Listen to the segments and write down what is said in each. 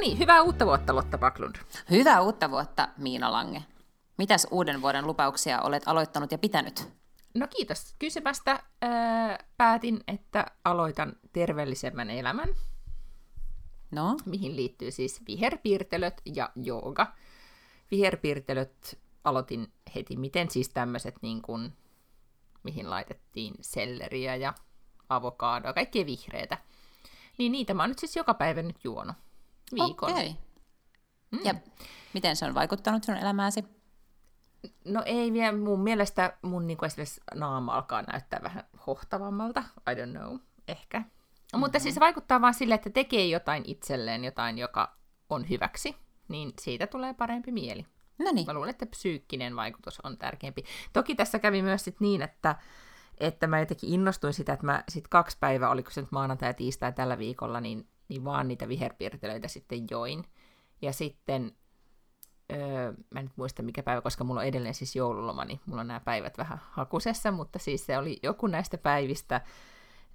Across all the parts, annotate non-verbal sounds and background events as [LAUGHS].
Niin, hyvää uutta vuotta Lotta Baklund. Hyvää uutta vuotta, Miina Lange. Mitäs uuden vuoden lupauksia olet aloittanut ja pitänyt? No kiitos kysymästä. Öö, päätin, että aloitan terveellisemmän elämän, No, mihin liittyy siis viherpiirtelöt ja jooga. Viherpiirtelöt aloitin heti miten siis tämmöiset niin kuin, mihin laitettiin selleriä ja avokadoa, kaikkea vihreitä. Niin niitä mä oon nyt siis joka päivä nyt juonut viikon. okei. Ja miten se on vaikuttanut sun elämääsi? No ei vielä, mun mielestä mun niin esimerkiksi naama alkaa näyttää vähän hohtavammalta, I don't know, ehkä. Mm-hmm. Mutta siis se vaikuttaa vaan sille, että tekee jotain itselleen, jotain, joka on hyväksi, niin siitä tulee parempi mieli. No niin, Mä luulen, että psyykkinen vaikutus on tärkeämpi. Toki tässä kävi myös sit niin, että, että mä jotenkin innostuin sitä, että mä sit kaksi päivää, oliko se nyt maanantai ja tiistai tällä viikolla, niin, niin vaan niitä viherpiirtelöitä sitten join. Ja sitten, öö, mä en nyt muista mikä päivä, koska mulla on edelleen siis joululoma, niin mulla on nämä päivät vähän hakusessa, mutta siis se oli joku näistä päivistä,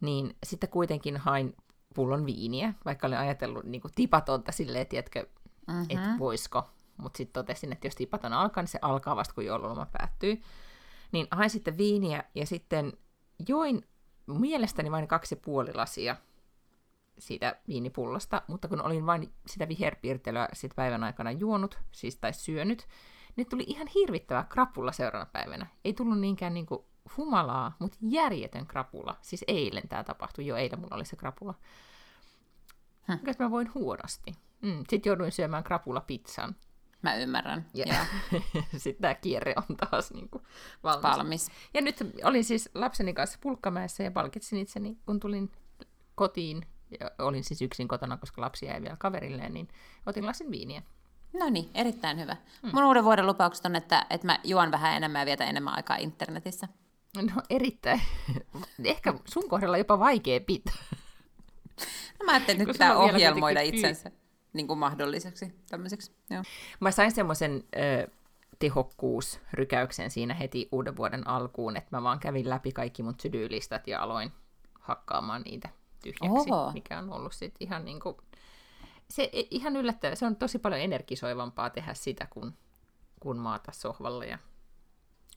niin sitten kuitenkin hain pullon viiniä, vaikka olin ajatellut niin kuin tipatonta silleen, tiedätkö, Mhm. että voisiko. Mutta sitten totesin, että jos tipaton alkaa, niin se alkaa vasta kun joululoma päättyy. Niin hain sitten viiniä ja sitten join mielestäni vain kaksi puoli lasia siitä viinipullosta, mutta kun olin vain sitä viherpiirtelyä sit päivän aikana juonut, siis tai syönyt, niin tuli ihan hirvittävä krapula seuraavana päivänä. Ei tullut niinkään niinku humalaa, mutta järjetön krapula. Siis eilen tämä tapahtui, jo eilen mulla oli se krapula. Hm. Mikäs mä voin huonosti. Mm, Sitten jouduin syömään krapula-pizzan. mä ymmärrän. Ja Joo, [LAUGHS] sitten tämä kierre on taas niinku valmis. valmis. Ja nyt olin siis lapseni kanssa pulkkamäessä ja palkitsin itseni, kun tulin kotiin. Ja olin siis yksin kotona, koska lapsi jäi vielä kaverilleen, niin otin lasin viiniä. No niin, erittäin hyvä. Mun uuden vuoden lupaukset on, että, että mä juon vähän enemmän ja vietän enemmän aikaa internetissä. No erittäin. Ehkä sun kohdalla jopa vaikea pitää. No mä ajattelin, että nyt pitää ohjelmoida itsensä niin kuin mahdolliseksi tämmöiseksi. Joo. Mä sain semmoisen tehokkuusrykäyksen siinä heti uuden vuoden alkuun, että mä vaan kävin läpi kaikki mun to-do-listat ja aloin hakkaamaan niitä tyhjäksi, Oho. mikä on ollut sit ihan niinku... Se e- ihan yllättävää, se on tosi paljon energisoivampaa tehdä sitä, kun, kun maata sohvalla ja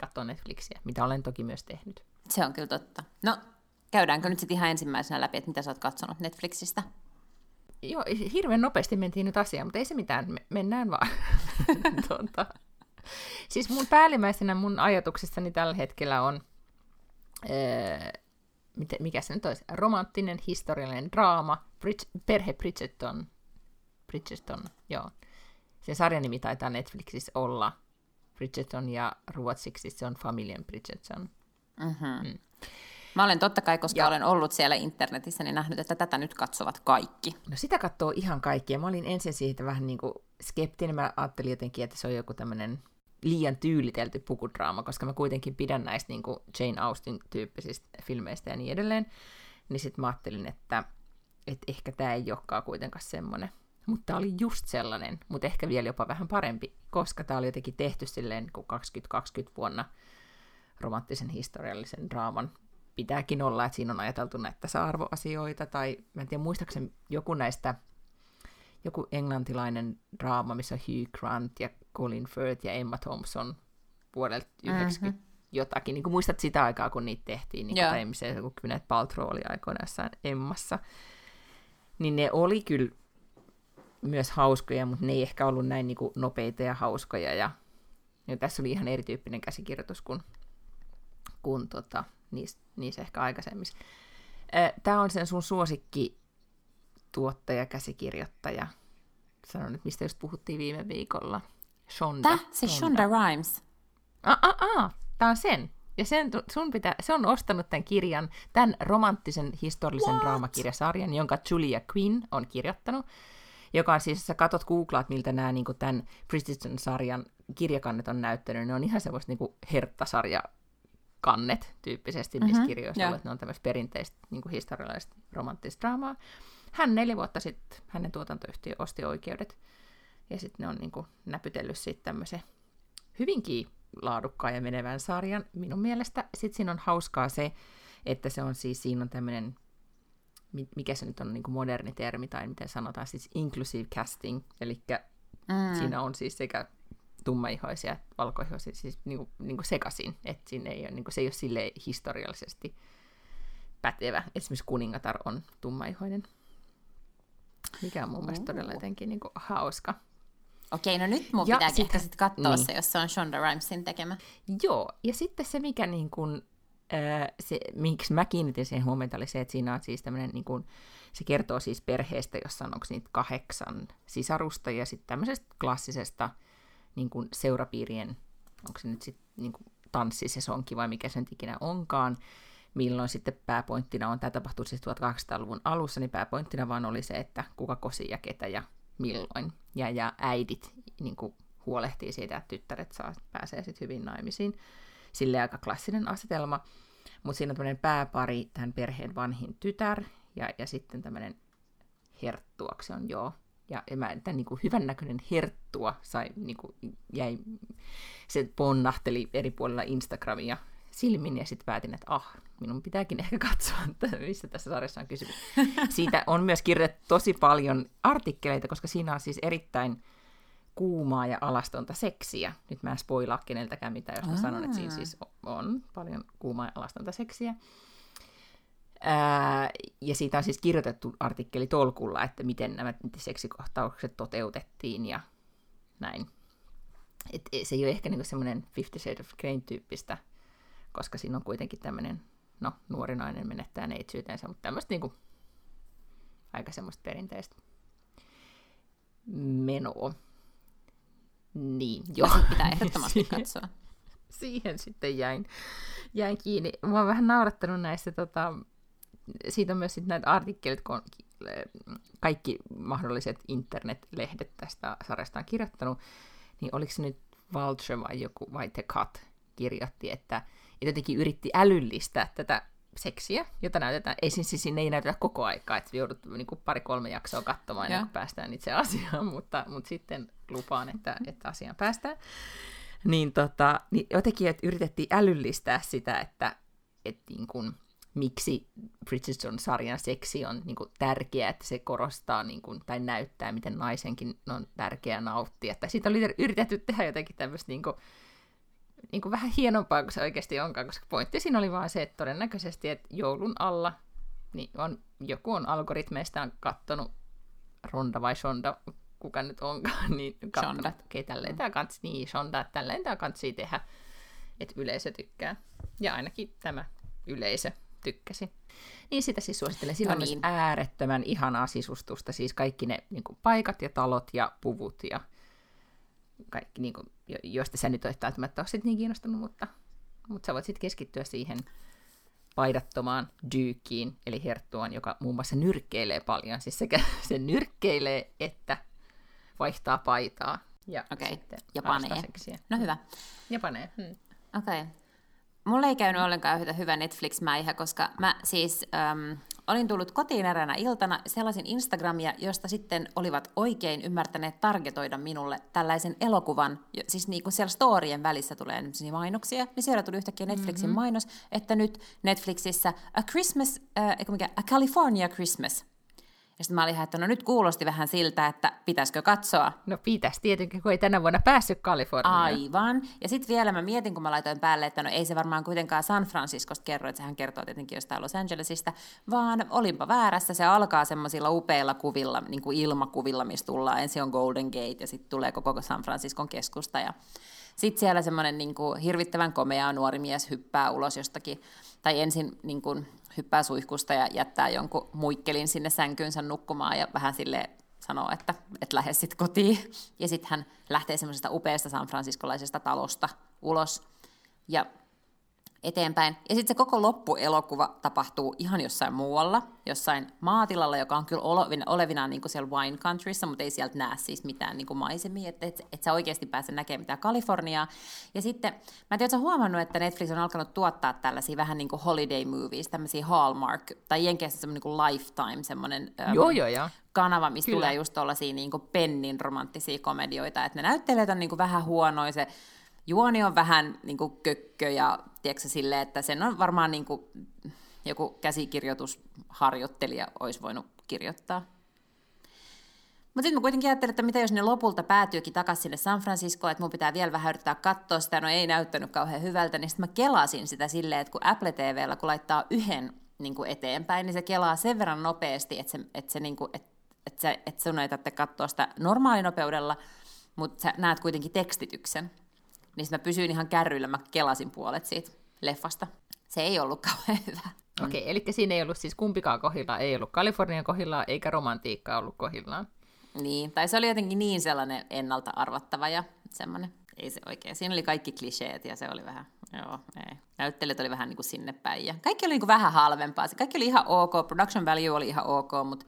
katsoa Netflixiä, mitä olen toki myös tehnyt. Se on kyllä totta. No, käydäänkö nyt sitten ihan ensimmäisenä läpi, että mitä sä oot katsonut Netflixistä? Joo, hirveän nopeasti mentiin nyt asiaan, mutta ei se mitään, me, mennään vaan. [LAUGHS] tuota. Siis mun päällimmäisenä mun ajatuksissani tällä hetkellä on, öö, mikä se nyt olisi, romanttinen historiallinen draama, Bridge, perhe Bridgerton, Bridgerton, joo. Se sarjan nimi taitaa Netflixissä olla Bridgerton ja ruotsiksi se on Familien Bridgerton. Mm-hmm. Mm. Mä olen totta kai, koska Ja- olen ollut siellä internetissä, niin nähnyt, että tätä nyt katsovat kaikki. No sitä katsoo ihan kaikki. Ja mä olin ensin siitä vähän niin kuin skeptinen. Mä ajattelin jotenkin, että se on joku tämmöinen liian tyylitelty pukudraama, koska mä kuitenkin pidän näistä niin kuin Jane Austen-tyyppisistä filmeistä ja niin edelleen. Niin sitten mä ajattelin, että, että ehkä tämä ei olekaan kuitenkaan semmoinen. Mutta tämä oli just sellainen, mutta ehkä vielä jopa vähän parempi, koska tämä oli jotenkin tehty silleen kuin 2020 vuonna romanttisen historiallisen draaman pitääkin olla, että siinä on ajateltu näitä tasa-arvoasioita, tai mä en tiedä, muistaakseni joku näistä, joku englantilainen draama, missä Hugh Grant ja Colin Firth ja Emma Thompson vuodelta 90 jotakin. Niin kuin muistat sitä aikaa, kun niitä tehtiin, niin kuin, tai missä joku Gwyneth Paltrow oli aikoinaan jossain Emmassa. Niin ne oli kyllä myös hauskoja, mutta ne ei ehkä ollut näin niin kuin nopeita ja hauskoja. Ja, ja tässä oli ihan erityyppinen käsikirjoitus kuin, kuin tota, niissä, niissä ehkä aikaisemmissa. Tämä on sen sun suosikki tuottaja, käsikirjoittaja. Sano nyt, mistä just puhuttiin viime viikolla. Shonda. Täh? Se Shonda Rhimes. Ah, ah, ah. Tämä on sen. Ja sen, sun pitää, se on ostanut tämän kirjan, tämän romanttisen historiallisen What? draamakirjasarjan, jonka Julia Quinn on kirjoittanut. joka on siis, sä katot, googlaat, miltä nämä niin tämän Bridgerton-sarjan kirjakannet on näyttänyt, ne on ihan semmoista niin herttasarja kannet tyyppisesti niissä mm-hmm, kirjoissa, että ne on tämmöistä perinteistä niin historiallista romanttista draamaa. Hän neljä vuotta sitten, hänen tuotantoyhtiö osti oikeudet, ja sitten ne on niin kuin, näpytellyt sitten tämmöisen hyvinkin laadukkaan ja menevän sarjan minun mielestä. Sitten siinä on hauskaa se, että se on siis, siinä on tämmöinen, mikä se nyt on niin kuin moderni termi, tai miten sanotaan, siis inclusive casting, eli mm. siinä on siis sekä tummaihoisia että valkoihoisia siis niin kuin, niin kuin sekaisin, että siinä ei ole, niin kuin, se ei ole sille historiallisesti pätevä. Esimerkiksi kuningatar on tummaihoinen, mikä on mun mielestä todella jotenkin niin kuin, hauska. Okei, no nyt mun ja pitääkin sitten, ehkä sitten katsoa niin. se, jos se on Shonda Rhimesin tekemä. Joo, ja sitten se, mikä niin kuin, äh, se, miksi mä kiinnitin siihen huomiota, oli se, että siinä on siis tämmöinen, niin kuin, se kertoo siis perheestä, jossa on onko niitä kahdeksan sisarusta, ja sitten tämmöisestä klassisesta niin kuin seurapiirien, onko se nyt sitten niin tanssisesonki vai mikä sen ikinä onkaan, milloin sitten pääpointtina on, tämä tapahtui siis 1800-luvun alussa, niin pääpointtina vaan oli se, että kuka kosi ja ketä ja milloin. Ja, ja äidit niin kuin, huolehtii siitä, että tyttäret saa, pääsee sitten hyvin naimisiin. Sille aika klassinen asetelma. Mutta siinä on tämmöinen pääpari, tämän perheen vanhin tytär, ja, ja sitten tämmöinen herttuaksi on joo. Ja, ja mä, tämän niin kuin hyvän näköinen herttua sai, niin kuin, jäi, se ponnahteli eri puolilla Instagramia silmin ja sitten päätin, että ah, minun pitääkin ehkä katsoa, että mistä tässä sarjassa on kysymys. [LAUGHS] Siitä on myös kirjoitettu tosi paljon artikkeleita, koska siinä on siis erittäin kuumaa ja alastonta seksiä. Nyt mä en spoilaa keneltäkään mitään, jos mä sanon, että siinä siis on paljon kuumaa ja alastonta seksiä. Ää, ja siitä on siis kirjoitettu artikkeli tolkulla, että miten nämä seksikohtaukset toteutettiin ja näin. Et se ei ole ehkä niinku semmoinen Fifty Shades of Grey tyyppistä koska siinä on kuitenkin tämmöinen, no nuori nainen menettää neitsyytensä, mutta tämmöistä niinku aika semmoista perinteistä menoa. Niin, joo. Pitää ehdottomasti [LAUGHS] katsoa. Siihen sitten jäin, jäin kiinni. Mua on vähän naurattanut näistä, tota, siitä on myös sitten näitä artikkelit, kun kaikki mahdolliset internetlehdet tästä sarjasta on kirjoittanut, niin oliko se nyt Vulture vai joku, vai The Cut, kirjoitti, että ja jotenkin yritti älyllistää tätä seksiä, jota näytetään, ei siis, siis siinä ei näytetä koko aikaa, että joudut niin kuin pari-kolme jaksoa katsomaan, ja. kun päästään itse asiaan, [LAUGHS] mutta, mutta sitten lupaan, että, että asiaan päästään. Niin, tota, niin jotenkin että yritettiin älyllistää sitä, että, että niin kuin, miksi Bridgerton-sarjan seksi on niin kuin, tärkeää, että se korostaa niin kuin, tai näyttää, miten naisenkin on tärkeää nauttia. Tai siitä oli yritetty tehdä jotenkin tämmöistä niin kuin, niin kuin vähän hienompaa kuin se oikeasti onkaan, koska pointti siinä oli vaan se, että todennäköisesti, että joulun alla niin on, joku on algoritmeistaan kattonut Ronda vai Shonda, kuka nyt onkaan, niin katsonut, että okei, okay, tälleen tämä kansi, niin Shonda, että tälleen tämä kansi tehdä, että yleisö tykkää. Ja ainakin tämä yleisö tykkäsi. Niin sitä siis suosittelen. Siinä no on niin. äärettömän ihanaa sisustusta, siis kaikki ne niin kuin, paikat ja talot ja puvut ja kaikki, niin kuin, joista sä nyt olet välttämättä ole niin kiinnostunut, mutta, mutta sä voit sitten keskittyä siihen paidattomaan dyykiin, eli herttuaan, joka muun muassa nyrkkeilee paljon. Siis sekä [LAUGHS] se nyrkkeilee että vaihtaa paitaa. Ja, okay. ja panee. No hyvä. Ja panee. Hmm. Okei. Okay. Mulla ei käynyt ollenkaan yhtä hyvä Netflix-mäihä, koska mä siis äm, olin tullut kotiin eräänä iltana, sellaisin Instagramia, josta sitten olivat oikein ymmärtäneet targetoida minulle tällaisen elokuvan, siis niin kuin siellä storien välissä tulee mainoksia, niin siellä tuli yhtäkkiä Netflixin mm-hmm. mainos, että nyt Netflixissä A Christmas, äh, mikä, A California Christmas, ja sitten mä olin että no nyt kuulosti vähän siltä, että pitäisikö katsoa. No pitäisi tietenkin, kun ei tänä vuonna päässyt Kaliforniaan. Aivan. Ja sitten vielä mä mietin, kun mä laitoin päälle, että no ei se varmaan kuitenkaan San Franciscosta kerro, että sehän kertoo tietenkin jostain Los Angelesista, vaan olinpa väärässä. Se alkaa semmoisilla upeilla kuvilla, niin kuin ilmakuvilla, missä tullaan. Ensin on Golden Gate ja sitten tulee koko San Franciscon keskusta ja sitten siellä semmoinen niin kuin hirvittävän komea nuori mies hyppää ulos jostakin, tai ensin niin kuin, hyppää suihkusta ja jättää jonkun muikkelin sinne sänkyynsä nukkumaan ja vähän sille sanoo, että, että lähde sitten kotiin. Ja sitten hän lähtee semmoisesta upeasta San Franciscolaisesta talosta ulos. Ja eteenpäin. Ja sitten se koko loppuelokuva tapahtuu ihan jossain muualla, jossain maatilalla, joka on kyllä olevinaan niin kuin siellä wine countryssa, mutta ei sieltä näe siis mitään niin kuin maisemia, että et, et sä oikeasti pääse näkemään mitään Kaliforniaa. Ja sitten, mä en tiedä, huomannut, että Netflix on alkanut tuottaa tällaisia vähän niin kuin holiday movies, tämmöisiä Hallmark, tai jenkeissä semmoinen niin kuin Lifetime, semmoinen joo, joo, joo. kanava, missä Kyllä. tulee just tuollaisia niin pennin romanttisia komedioita, että ne näyttelijät on niin kuin vähän huonoja, se juoni on vähän niin kuin kökkö ja tiedätkö, sille, että sen on varmaan niin kuin, joku käsikirjoitusharjoittelija olisi voinut kirjoittaa. Mutta sitten mä kuitenkin ajattelin, että mitä jos ne lopulta päätyykin takaisin sinne San Franciscoon, että mun pitää vielä vähän yrittää katsoa sitä, no ei näyttänyt kauhean hyvältä, niin sitten mä kelasin sitä silleen, että kun Apple TVllä, kun laittaa yhden niin kuin eteenpäin, niin se kelaa sen verran nopeasti, että, se, että, se, niin kuin, että, että, se, että sun ei tarvitse katsoa sitä normaalinopeudella, mutta sä näet kuitenkin tekstityksen niin mä pysyin ihan kärryillä, mä kelasin puolet siitä leffasta. Se ei ollut [LAUGHS] kauhean hyvä. Okei, okay, eli siinä ei ollut siis kumpikaan kohdillaan, ei ollut Kalifornian kohdillaan, eikä romantiikkaa ollut kohdillaan. Niin, tai se oli jotenkin niin sellainen ennalta arvattava ja semmoinen, ei se oikein. Siinä oli kaikki kliseet ja se oli vähän, joo, ei. Näyttelijät oli vähän niin kuin sinne päin ja kaikki oli niin kuin vähän halvempaa. Kaikki oli ihan ok, production value oli ihan ok, mutta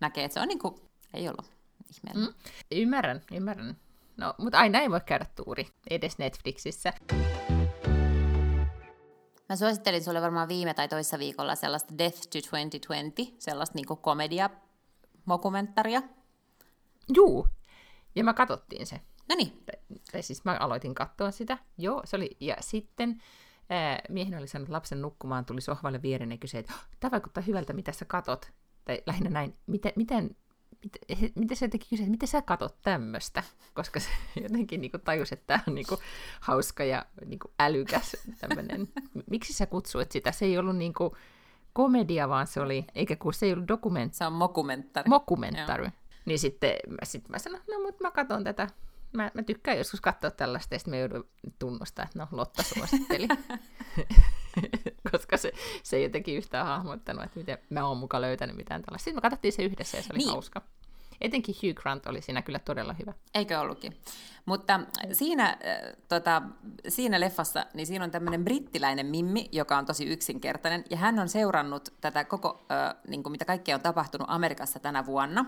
näkee, että se on niin kuin, ei ollut ihmeellinen. Mm, ymmärrän, ymmärrän. No, mutta aina ei voi käydä tuuri, edes Netflixissä. Mä suosittelin sulle varmaan viime tai toissa viikolla sellaista Death to 2020, sellaista niinku komedia mokumentaria. Juu, ja mä katsottiin se. No niin. Tai siis mä aloitin katsoa sitä. Joo, se oli, ja sitten ää, miehen oli saanut lapsen nukkumaan, tuli sohvalle viereen ja kysyi, että tämä vaikuttaa hyvältä, mitä sä katot. Tai lähinnä näin, miten, miten miten se teki kysyä, että miten sä katot tämmöistä, koska se [LAUGHS] jotenkin niin kuin tajusi, että tämä on niin kuin hauska ja niin kuin älykäs tämmöinen. Miksi sä kutsuit sitä? Se ei ollut niin kuin komedia, vaan se oli, eikä kun se ei ollut dokumentti. Se on mokumentari. Mokumentari. Joo. Niin sitten, sitten mä sanoin, no mutta mä katson tätä. Mä, mä tykkään joskus katsoa tällaista, ja sitten mä joudun tunnustaa, että no Lotta suositteli. [LAUGHS] koska se, se ei jotenkin yhtään hahmottanut, että miten mä oon mukaan löytänyt mitään tällaista. Sitten me katsottiin se yhdessä ja se oli niin. hauska. Etenkin Hugh Grant oli siinä kyllä todella hyvä. Eikö ollutkin? Mutta siinä, äh, tota, siinä leffassa, niin siinä on tämmöinen brittiläinen mimmi, joka on tosi yksinkertainen, ja hän on seurannut tätä koko, äh, niin kuin mitä kaikkea on tapahtunut Amerikassa tänä vuonna,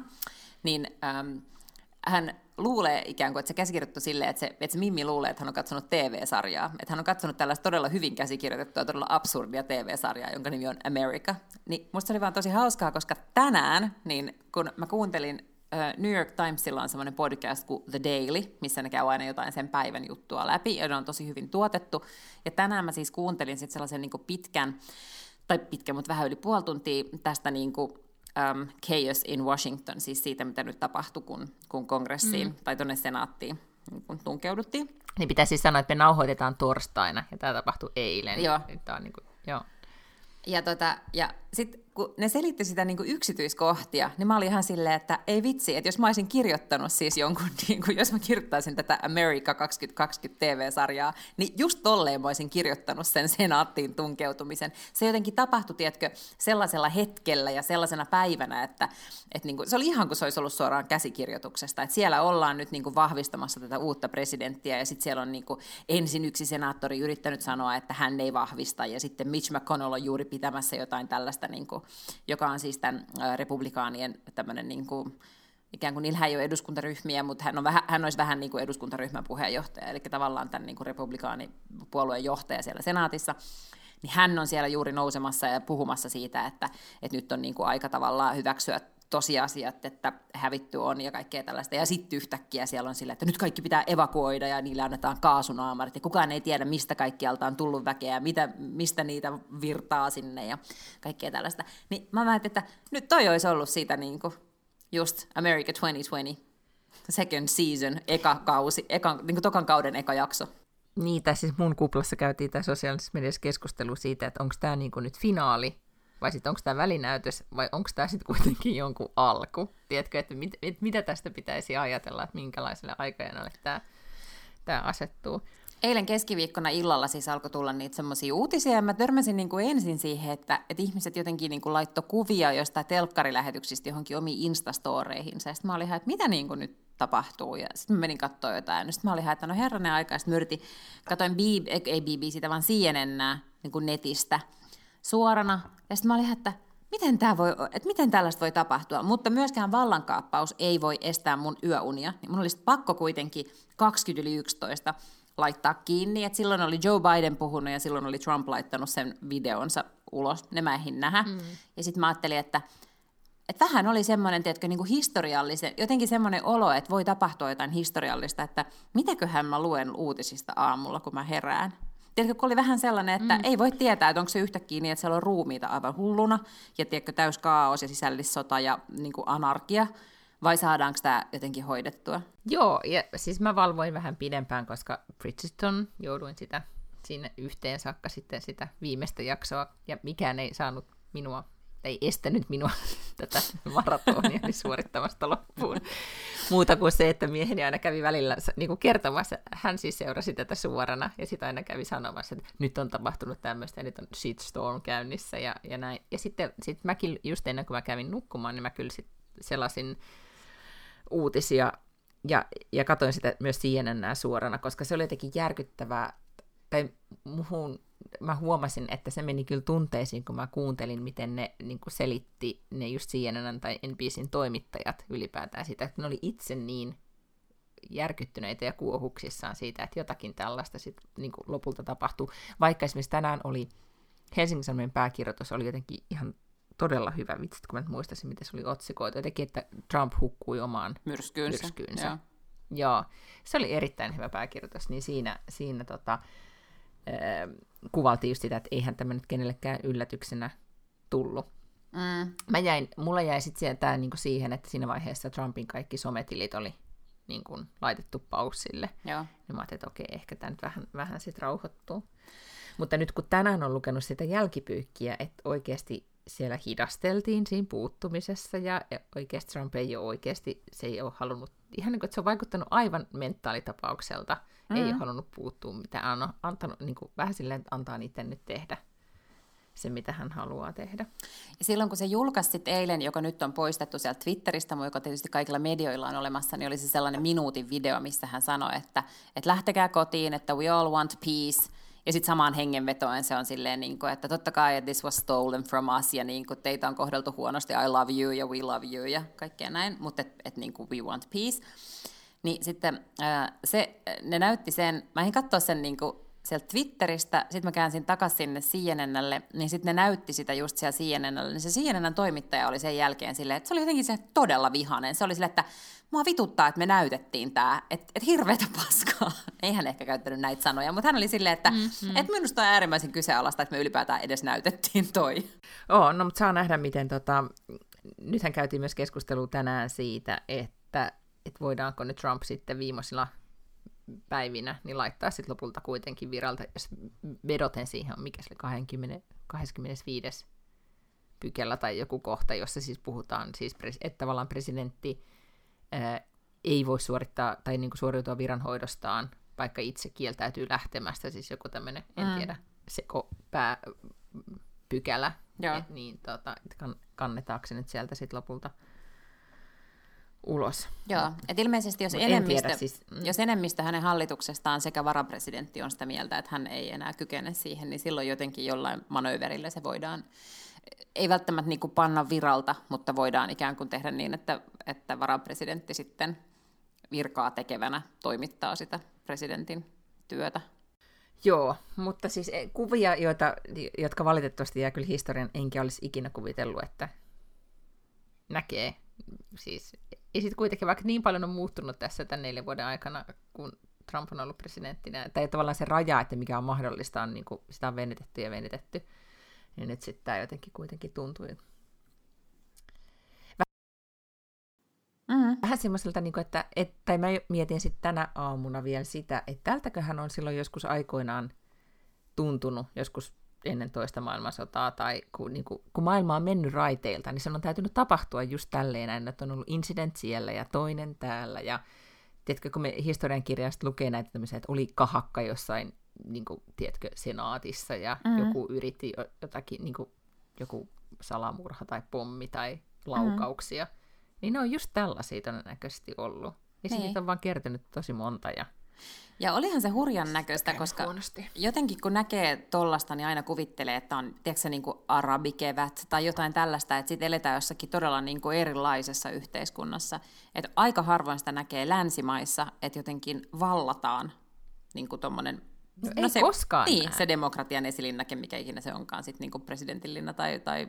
niin ähm, hän luulee ikään kuin, että se käsikirjoittu silleen, että se, että se Mimmi luulee, että hän on katsonut TV-sarjaa. Että hän on katsonut tällaista todella hyvin käsikirjoitettua, todella absurdia TV-sarjaa, jonka nimi on America. Niin musta se oli vaan tosi hauskaa, koska tänään, niin kun mä kuuntelin New York Timesilla on semmoinen podcast kuin The Daily, missä ne käy aina jotain sen päivän juttua läpi, ja ne on tosi hyvin tuotettu. Ja tänään mä siis kuuntelin sitten sellaisen niin pitkän, tai pitkän, mutta vähän yli puoli tuntia tästä niin kuin um, chaos in Washington, siis siitä, mitä nyt tapahtui, kun, kun kongressiin mm. tai tuonne senaattiin niin kun tunkeuduttiin. Niin pitäisi siis sanoa, että me nauhoitetaan torstaina, ja tämä tapahtui eilen. Joo. Tämä on niin kuin, joo. Ja, tota, ja sitten kun ne selitti sitä niin kuin yksityiskohtia, niin mä olin ihan silleen, että ei vitsi, että jos mä olisin kirjoittanut siis jonkun, [LAUGHS] niin kuin, jos mä kirjoittaisin tätä America 2020 TV-sarjaa, niin just tolleen mä olisin kirjoittanut sen senaattiin tunkeutumisen. Se jotenkin tapahtui, tiedätkö, sellaisella hetkellä ja sellaisena päivänä, että, että niin kuin, se oli ihan kuin se olisi ollut suoraan käsikirjoituksesta, että siellä ollaan nyt niin kuin vahvistamassa tätä uutta presidenttiä ja sitten siellä on niin kuin ensin yksi senaattori yrittänyt sanoa, että hän ei vahvista ja sitten Mitch McConnell on juuri pitämässä jotain tällaista niin kuin joka on siis tämän republikaanien tämmöinen niin kuin, ikään kuin niillä ei ole eduskuntaryhmiä, mutta hän, on vähän, hän olisi vähän niin kuin eduskuntaryhmän puheenjohtaja, eli tavallaan tämän niin kuin republikaanipuolueen johtaja siellä senaatissa, niin hän on siellä juuri nousemassa ja puhumassa siitä, että, että nyt on niin kuin aika tavallaan hyväksyä tosiasiat, että hävitty on ja kaikkea tällaista. Ja sitten yhtäkkiä siellä on sillä, että nyt kaikki pitää evakuoida ja niille annetaan kaasunaamarit ja kukaan ei tiedä, mistä kaikkialta on tullut väkeä ja mitä, mistä niitä virtaa sinne ja kaikkea tällaista. Niin mä mietin, että nyt toi olisi ollut siitä niin kuin just America 2020 second season, eka kausi, eka, niin kuin tokan kauden eka jakso. Niin, siis mun kuplassa käytiin tämä sosiaalisessa mediassa keskustelu siitä, että onko tämä niin nyt finaali vai sitten onko tämä välinäytös, vai onko tämä sitten kuitenkin jonkun alku? Tiedätkö, että mit, et, mitä tästä pitäisi ajatella, että minkälaiselle aikajanalle tämä, tämä asettuu? Eilen keskiviikkona illalla siis alkoi tulla niitä semmoisia uutisia, ja mä törmäsin niin kuin ensin siihen, että, että ihmiset jotenkin niin kuin laittoi kuvia jostain telkkarilähetyksistä johonkin omiin instastoreihinsa, ja sitten mä olin ihan, että mitä niin kuin nyt tapahtuu, ja sitten menin katsoa jotain, ja sitten mä olin ihan, että no herranen aika, sitten mä yritin, katoin B, ei BBC, sitä vaan CNN, niin kuin netistä suorana. Ja sitten mä olin että miten, tää voi, että miten tällaista voi tapahtua, mutta myöskään vallankaappaus ei voi estää mun yöunia. Niin mun olisi pakko kuitenkin 20 yli 11 laittaa kiinni, että silloin oli Joe Biden puhunut ja silloin oli Trump laittanut sen videonsa ulos, ne mä ehdin nähdä. Mm. Ja sitten mä ajattelin, että, että vähän oli semmoinen, tiedätkö, niin kuin historiallisen, jotenkin semmoinen olo, että voi tapahtua jotain historiallista, että mitäköhän mä luen uutisista aamulla, kun mä herään. Tiedätkö, kun oli vähän sellainen, että mm. ei voi tietää, että onko se yhtäkkiä niin, että siellä on ruumiita aivan hulluna, ja tiedätkö, täys kaos ja sisällissota ja niin kuin anarkia, vai saadaanko tämä jotenkin hoidettua? Joo, ja siis mä valvoin vähän pidempään, koska Bridgerton jouduin sitä sinne yhteen saakka sitten sitä viimeistä jaksoa, ja mikään ei saanut minua, ei estänyt minua [LAUGHS] tätä maratonia suorittamasta loppuun. Muuta kuin se, että mieheni aina kävi välillä niin kuin kertomassa, hän siis seurasi tätä suorana, ja sitten aina kävi sanomassa, että nyt on tapahtunut tämmöistä, ja nyt on shitstorm käynnissä, ja, ja näin. Ja sitten sit mäkin, just ennen kuin mä kävin nukkumaan, niin mä kyllä sit selasin uutisia ja, ja katsoin sitä myös CNN suorana, koska se oli jotenkin järkyttävää, tai muhun, mä huomasin, että se meni kyllä tunteisiin, kun mä kuuntelin, miten ne niin selitti ne just CNN tai NBCin toimittajat ylipäätään sitä, että ne oli itse niin järkyttyneitä ja kuohuksissaan siitä, että jotakin tällaista sit, niin lopulta tapahtuu. Vaikka esimerkiksi tänään oli Helsingin Sanomien pääkirjoitus oli jotenkin ihan todella hyvä vitsi, kun mä muistaisin, miten se oli otsikoitu. Jotenkin, että Trump hukkui omaan myrskyynsä. myrskyynsä. Joo. Joo. Se oli erittäin hyvä pääkirjoitus, niin siinä, siinä tota, äh, kuvaltiin just sitä, että eihän tämä nyt kenellekään yllätyksenä tullut. Mm. Mä jäin, mulla jäi sitten tämä niinku siihen, että siinä vaiheessa Trumpin kaikki sometilit oli niin kuin, laitettu paussille. Joo. Niin mä ajattelin, että okei, ehkä tämä nyt vähän, vähän sitten rauhoittuu. Mutta nyt kun tänään on lukenut sitä jälkipyykkiä, että oikeasti siellä hidasteltiin siinä puuttumisessa ja oikeasti Trump ei ole oikeasti, se ei ole halunnut, ihan niin kuin, että se on vaikuttanut aivan mentaalitapaukselta, mm. ei ole halunnut puuttua mitään, on antanut niin kuin, vähän silleen, että antaa niiden nyt tehdä se, mitä hän haluaa tehdä. Ja silloin, kun se julkaisi eilen, joka nyt on poistettu sieltä Twitteristä, joka tietysti kaikilla medioilla on olemassa, niin oli se sellainen minuutin video, missä hän sanoi, että, että lähtekää kotiin, että we all want peace, ja sitten samaan hengenvetoen se on silleen, niin kuin, että totta kai että this was stolen from us, ja niin kuin, teitä on kohdeltu huonosti, I love you, ja we love you, ja kaikkea näin, mutta että et, niin kuin, we want peace. Niin sitten ää, se, ne näytti sen, mä en katsoa sen niin kuin, sieltä Twitteristä, sitten mä käänsin takaisin sinne CNNlle, niin sitten ne näytti sitä just siellä CNNlle, niin se CNN toimittaja oli sen jälkeen silleen, että se oli jotenkin se todella vihainen. Se oli silleen, että mua vituttaa, että me näytettiin tämä, että, että hirveätä paskaa. [LAUGHS] Ei hän ehkä käyttänyt näitä sanoja, mutta hän oli silleen, että, mm-hmm. että minusta on äärimmäisen kyseenalaista, että me ylipäätään edes näytettiin toi. Oo, no mutta saa nähdä, miten tota, nythän käytiin myös keskustelua tänään siitä, että, että voidaanko nyt Trump sitten viimeisillä päivinä, niin laittaa sitten lopulta kuitenkin viralta, jos vedoten siihen on, mikä se oli 20, 25 pykälä tai joku kohta, jossa siis puhutaan, siis, että tavallaan presidentti ää, ei voi suorittaa tai niin kuin suoriutua viranhoidostaan, vaikka itse kieltäytyy lähtemästä, siis joku tämmöinen, en mm. tiedä, sekopää pykälä, Joo. Et, niin tota, kannetaanko se nyt sieltä sitten lopulta ulos. Joo, että ilmeisesti jos enemmistö, tiedä, siis, mm. jos enemmistö hänen hallituksestaan sekä varapresidentti on sitä mieltä, että hän ei enää kykene siihen, niin silloin jotenkin jollain manööverillä se voidaan, ei välttämättä niin kuin panna viralta, mutta voidaan ikään kuin tehdä niin, että, että varapresidentti sitten virkaa tekevänä toimittaa sitä presidentin työtä. Joo, mutta siis eh, kuvia, joita, jotka valitettavasti jää kyllä historian, enkä olisi ikinä kuvitellut, että näkee siis ja sitten kuitenkin, vaikka niin paljon on muuttunut tässä tämän neljän vuoden aikana, kun Trump on ollut presidenttinä, tai tavallaan se raja, että mikä on mahdollista, on niin kuin, sitä on venytetty ja venytetty, niin nyt sitten tämä jotenkin kuitenkin tuntui Mm-hmm. Vähän semmoiselta, niin kuin, että, että, tai mä mietin sitten tänä aamuna vielä sitä, että tältäköhän on silloin joskus aikoinaan tuntunut, joskus ennen toista maailmansotaa, tai kun, niin kuin, kun maailma on mennyt raiteilta, niin se on täytynyt tapahtua just tälleen, että on ollut incident siellä ja toinen täällä, ja tiedätkö, kun me historiankirjasta lukee näitä tämmöisiä, että oli kahakka jossain, niin kuin, tiedätkö, senaatissa, ja mm. joku yritti jotakin, niin kuin, joku salamurha tai pommi tai laukauksia, mm. niin ne on just tällaisia todennäköisesti ollut. Ja niin. siitä on vaan kertynyt tosi monta, ja Ja olihan se hurjan näköistä, koska huonosti. jotenkin kun näkee tollasta, niin aina kuvittelee, että on tiedätkö, niin kuin arabikevät tai jotain tällaista, että sitten eletään jossakin todella niin kuin erilaisessa yhteiskunnassa. Että aika harvoin sitä näkee länsimaissa, että jotenkin vallataan niin kuin tommonen, No ei koskaan Niin, näe. se demokratian esilinnake, mikä ikinä se onkaan, sitten niin kuin presidentinlinna tai, tai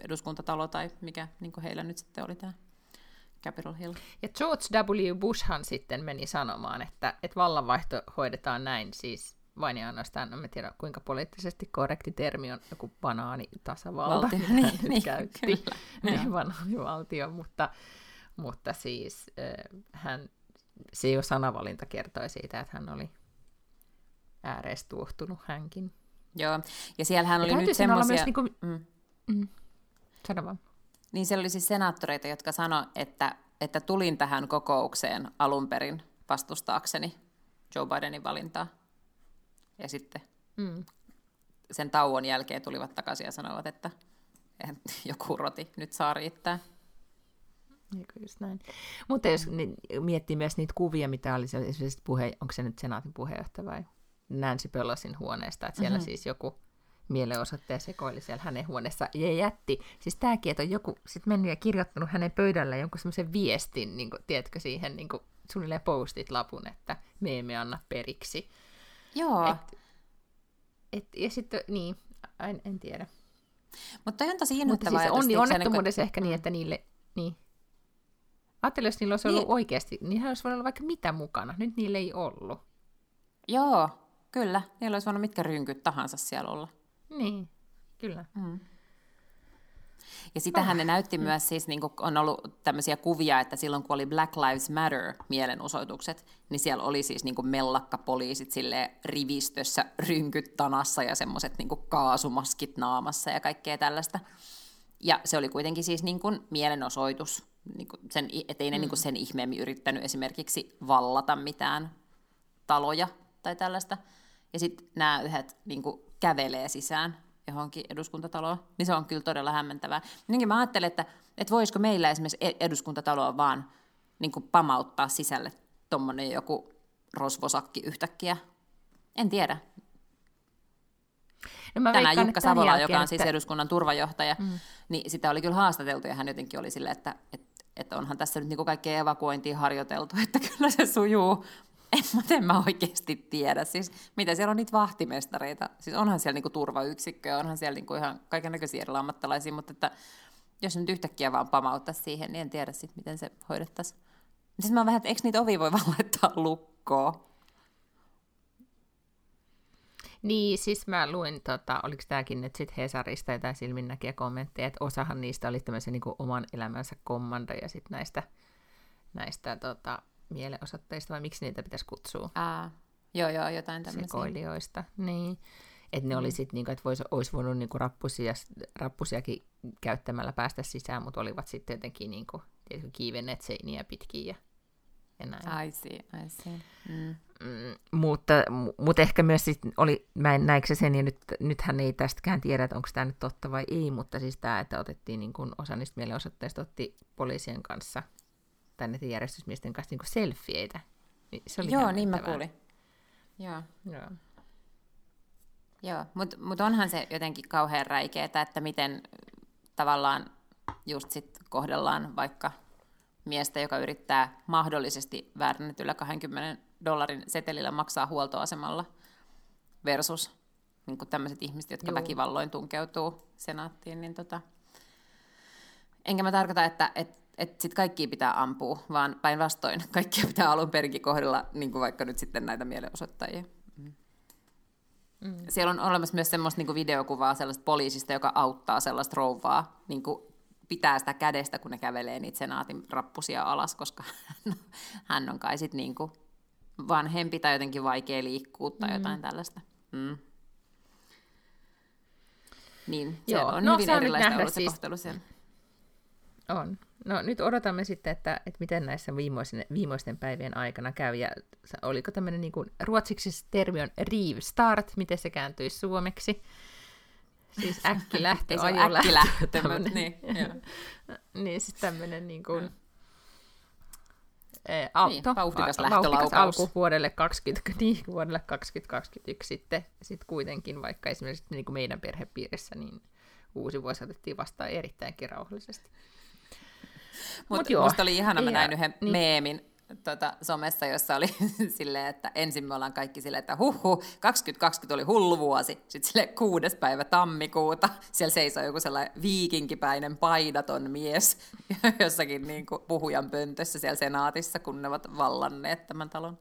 eduskuntatalo tai mikä niin kuin heillä nyt sitten oli tämä Capitol Hill. Ja George W. Bushhan sitten meni sanomaan, että, että vallanvaihto hoidetaan näin, siis vain ja ainoastaan, en mä tiedä kuinka poliittisesti korrekti termi on joku banaanitasavalta, Valtio, mitä niin, hän nyt niin, käytti, kyllä, [LAUGHS] niin, banaanivaltio, mutta, mutta siis äh, hän, se jo sanavalinta kertoi siitä, että hän oli ääreistuohtunut hänkin. Joo, ja siellähän oli Ja nyt semmoisia... myös, niin kuin, Mm. mm, sano vaan. Niin siellä oli siis senaattoreita, jotka sanoi, että, että tulin tähän kokoukseen alun perin vastustaakseni Joe Bidenin valintaa. Ja sitten Mm. sen tauon jälkeen tulivat takaisin ja sanoivat, että [LAUGHS] joku roti, nyt saa riittää. Eikö just näin. Mutta jos miettii myös niitä kuvia, mitä oli esimerkiksi puhe, onko se nyt senaatin puheenjohtaja vai Nancy Pelosin huoneesta, että siellä Mhm. mm-hmm. siis joku mielenosoittaja sekoili siellä hänen huoneessa ja jätti. Siis tämäkin, että on joku sit mennyt ja kirjoittanut hänen pöydällä jonkun semmoisen viestin, niin kuin, tiedätkö, siihen niin kuin, suunnilleen postit lapun, että me emme anna periksi. Joo, Et, et, ja sitten, niin, en, en tiedä. mutta on tosi Mutta innoittavaa siis ajatus, onni, onnettomuudessa ehkä Mm. niin, että niille, niin. Ajattelin, jos niillä olisi ollut Niin. oikeasti, niin olisi voinut olla vaikka mitä mukana. Nyt niillä ei ollut. Joo, kyllä. Niillä olisi voinut mitkä rynkyt tahansa siellä olla. Niin, kyllä. Mm. Ja sitähän ne näytti Mm. myös, siis niin kuin on ollut tämmöisiä kuvia, että silloin kun oli Black Lives Matter mielenosoitukset, niin siellä oli siis niin kuin mellakkapoliisit sille rivistössä rynkyt tanassa ja semmoiset niin kaasumaskit naamassa ja kaikkea tällaista. Ja se oli kuitenkin siis niin kuin mielenosoitus, niin kuin sen, ettei ne mm. niin kuin sen ihmeemmin yrittänyt esimerkiksi vallata mitään taloja tai tällaista. Ja sitten nämä yhdet niin kuin kävelee sisään johonkin eduskuntataloon, niin se on kyllä todella hämmentävää. Jotenkin mä ajattelen, että, että voisiko meillä esimerkiksi e- eduskuntataloa vaan niin kuin pamauttaa sisälle tuommoinen joku rosvosakki yhtäkkiä. En tiedä. No mä Tänään Jukka Savola, jälkeen, joka on siis eduskunnan turvajohtaja, mm. niin sitä oli kyllä haastateltu ja hän jotenkin oli silleen, että, että, että onhan tässä nyt niin kaikkea evakuointia harjoiteltu, [LAUGHS] että kyllä se sujuu. En mä, en mä oikeasti tiedä. Siis, mitä siellä on niitä vahtimestareita? Siis onhan siellä niinku turvayksikköjä, onhan siellä niinku ihan kaiken näköisiä eri ammattilaisia, mutta että jos nyt yhtäkkiä vaan pamauttaisi siihen, niin en tiedä sitten, miten se hoidettaisiin. Siis mä oon vähän, että eikö niitä ovi voi vaan [LAUGHS] laittaa lukkoon? Niin, siis mä luin, tota, oliko tämäkin nyt sitten Hesarista jotain silminnäkiä kommentteja, että osahan niistä oli tämmöisen niin oman elämänsä kommandoja sit näistä, näistä tota, mielenosoitteista, vai miksi niitä pitäisi kutsua? Aa, joo, joo, jotain tämmöisiä. sekoilijoista. Niin. Että ne oli sitten, niinku, että vois, olisi voinut niinku rappusia, rappusiakin käyttämällä päästä sisään, mutta olivat sitten jotenkin niinku, tiedätkö, kiivenneet seiniä pitkin ja, ja näin. I see, I see. Mm. Mm, mutta, mu- mutta ehkä myös sit oli, mä en näikö se sen, ja nyt, nythän ei tästäkään tiedä, että onko tämä nyt totta vai ei, mutta siis tämä, että otettiin niin kuin osa niistä mielenosoitteista otti poliisien kanssa, tai näiden järjestysmiesten kanssa niin kuin selfieitä. Niin se oli Joo, niin mä kuulin. Joo, Joo. joo. mutta mut onhan se jotenkin kauhean räikeetä, että miten tavallaan just sit kohdellaan vaikka miestä, joka yrittää mahdollisesti väärennetyllä 20 dollarin setelillä maksaa huoltoasemalla versus niin tämmöiset ihmiset, jotka Juu. väkivalloin tunkeutuu senaattiin, niin tota... Enkä mä tarkoita, että et, et sit kaikkia pitää ampua, vaan päinvastoin [LAUGHS] kaikkia pitää alun perinkin kohdella, niin kuin vaikka nyt sitten näitä mielenosoittajia. Mm. Siellä on olemassa myös semmoista niin videokuvaa sellaista poliisista, joka auttaa sellaista rouvaa, niin kuin pitää sitä kädestä, kun ne kävelee niitä senaatin rappusia alas, koska [LAUGHS] hän on kai sitten niin kuin vanhempi tai jotenkin vaikea liikkua tai mm. jotain tällaista. Mm. Niin, Joo, on no, hyvin erilaista ollut se siis- kohtelu siellä. On. No nyt odotamme sitten, että, että miten näissä viimeisten, viimeisten päivien aikana käy. Ja oliko tämmöinen niin kuin, ruotsiksi termi on rivstart, miten se kääntyisi suomeksi? Siis [LAUGHS] ole ajolähtö. äkkilähtö, tämmönen. mutta niin, [LAUGHS] niin siis tämmöinen niin kuin, auto, Niin, vauhtikas lähtölaukaus. alku vuodelle 20, [LAUGHS] niin, vuodelle 2021 sitten, sitten kuitenkin, vaikka esimerkiksi niin kuin meidän perhepiirissä, niin uusi vuosi otettiin vastaan erittäinkin rauhallisesti. Mutta Mut musta oli ihana, mä Ja- näin yhden niin. meemin tota, somessa, jossa oli [LAUGHS] silleen, että ensin me ollaan kaikki silleen, että huhu, 2020 oli hullu vuosi. Sitten sille kuudes päivä tammikuuta, siellä seisoo joku sellainen viikinkipäinen paidaton mies [LAUGHS] jossakin niin kuin puhujan pöntössä siellä senaatissa, kun ne ovat vallanneet tämän talon.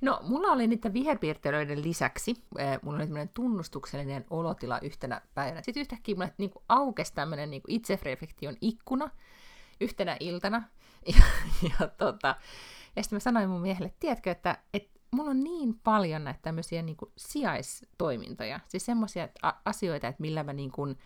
No, mulla oli niiden viherpiirtelöiden lisäksi, äh, mulla oli tämmöinen tunnustuksellinen olotila yhtenä päivänä. Sitten yhtäkkiä mulle niin aukesi tämmöinen niin itsereflektion ikkuna yhtenä iltana. [LAUGHS] Ja, ja, tota, ja sitten mä sanoin mun miehelle, tiedätkö, että, että mulla on niin paljon näitä tämmöisiä niin sijaistoimintoja, siis semmoisia asioita, että millä mä niin kuin,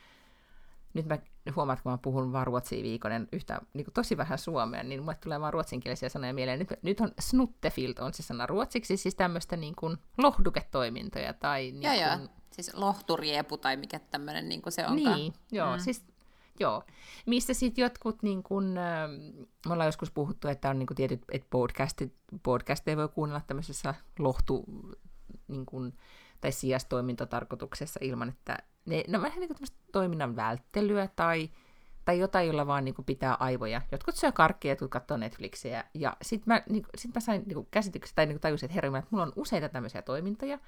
nyt mä huomaan, että kun mä puhun vaan ruotsia viikonen yhtä niin kuin tosi vähän suomea, niin mulle tulee vaan ruotsinkielisiä sanoja mieleen. Nyt, nyt on snuttefilt on se sana ruotsiksi, siis tämmöistä niin kuin lohduketoimintoja tai niin Joo, joo. kuin, Siis lohturiepu tai mikä tämmöinen niin kuin se onkaan. niin, joo, mm. siis joo. Missä sitten jotkut, niin kun, äh, me ollaan joskus puhuttu, että on niin tietyt, että podcastit, podcasteja voi kuunnella tämmöisessä lohtu, niin kun, tai sijastoimintatarkoituksessa ilman, että ne, on vähän niin kuin toiminnan välttelyä tai, tai jotain, jolla vaan niin kuin pitää aivoja. Jotkut syö karkkia, jotkut katsoo Netflixiä. Ja sitten mä, niin, sit mä sain niin käsityksen, tai niin tajusin, että herra, että mulla on useita tämmöisiä toimintoja,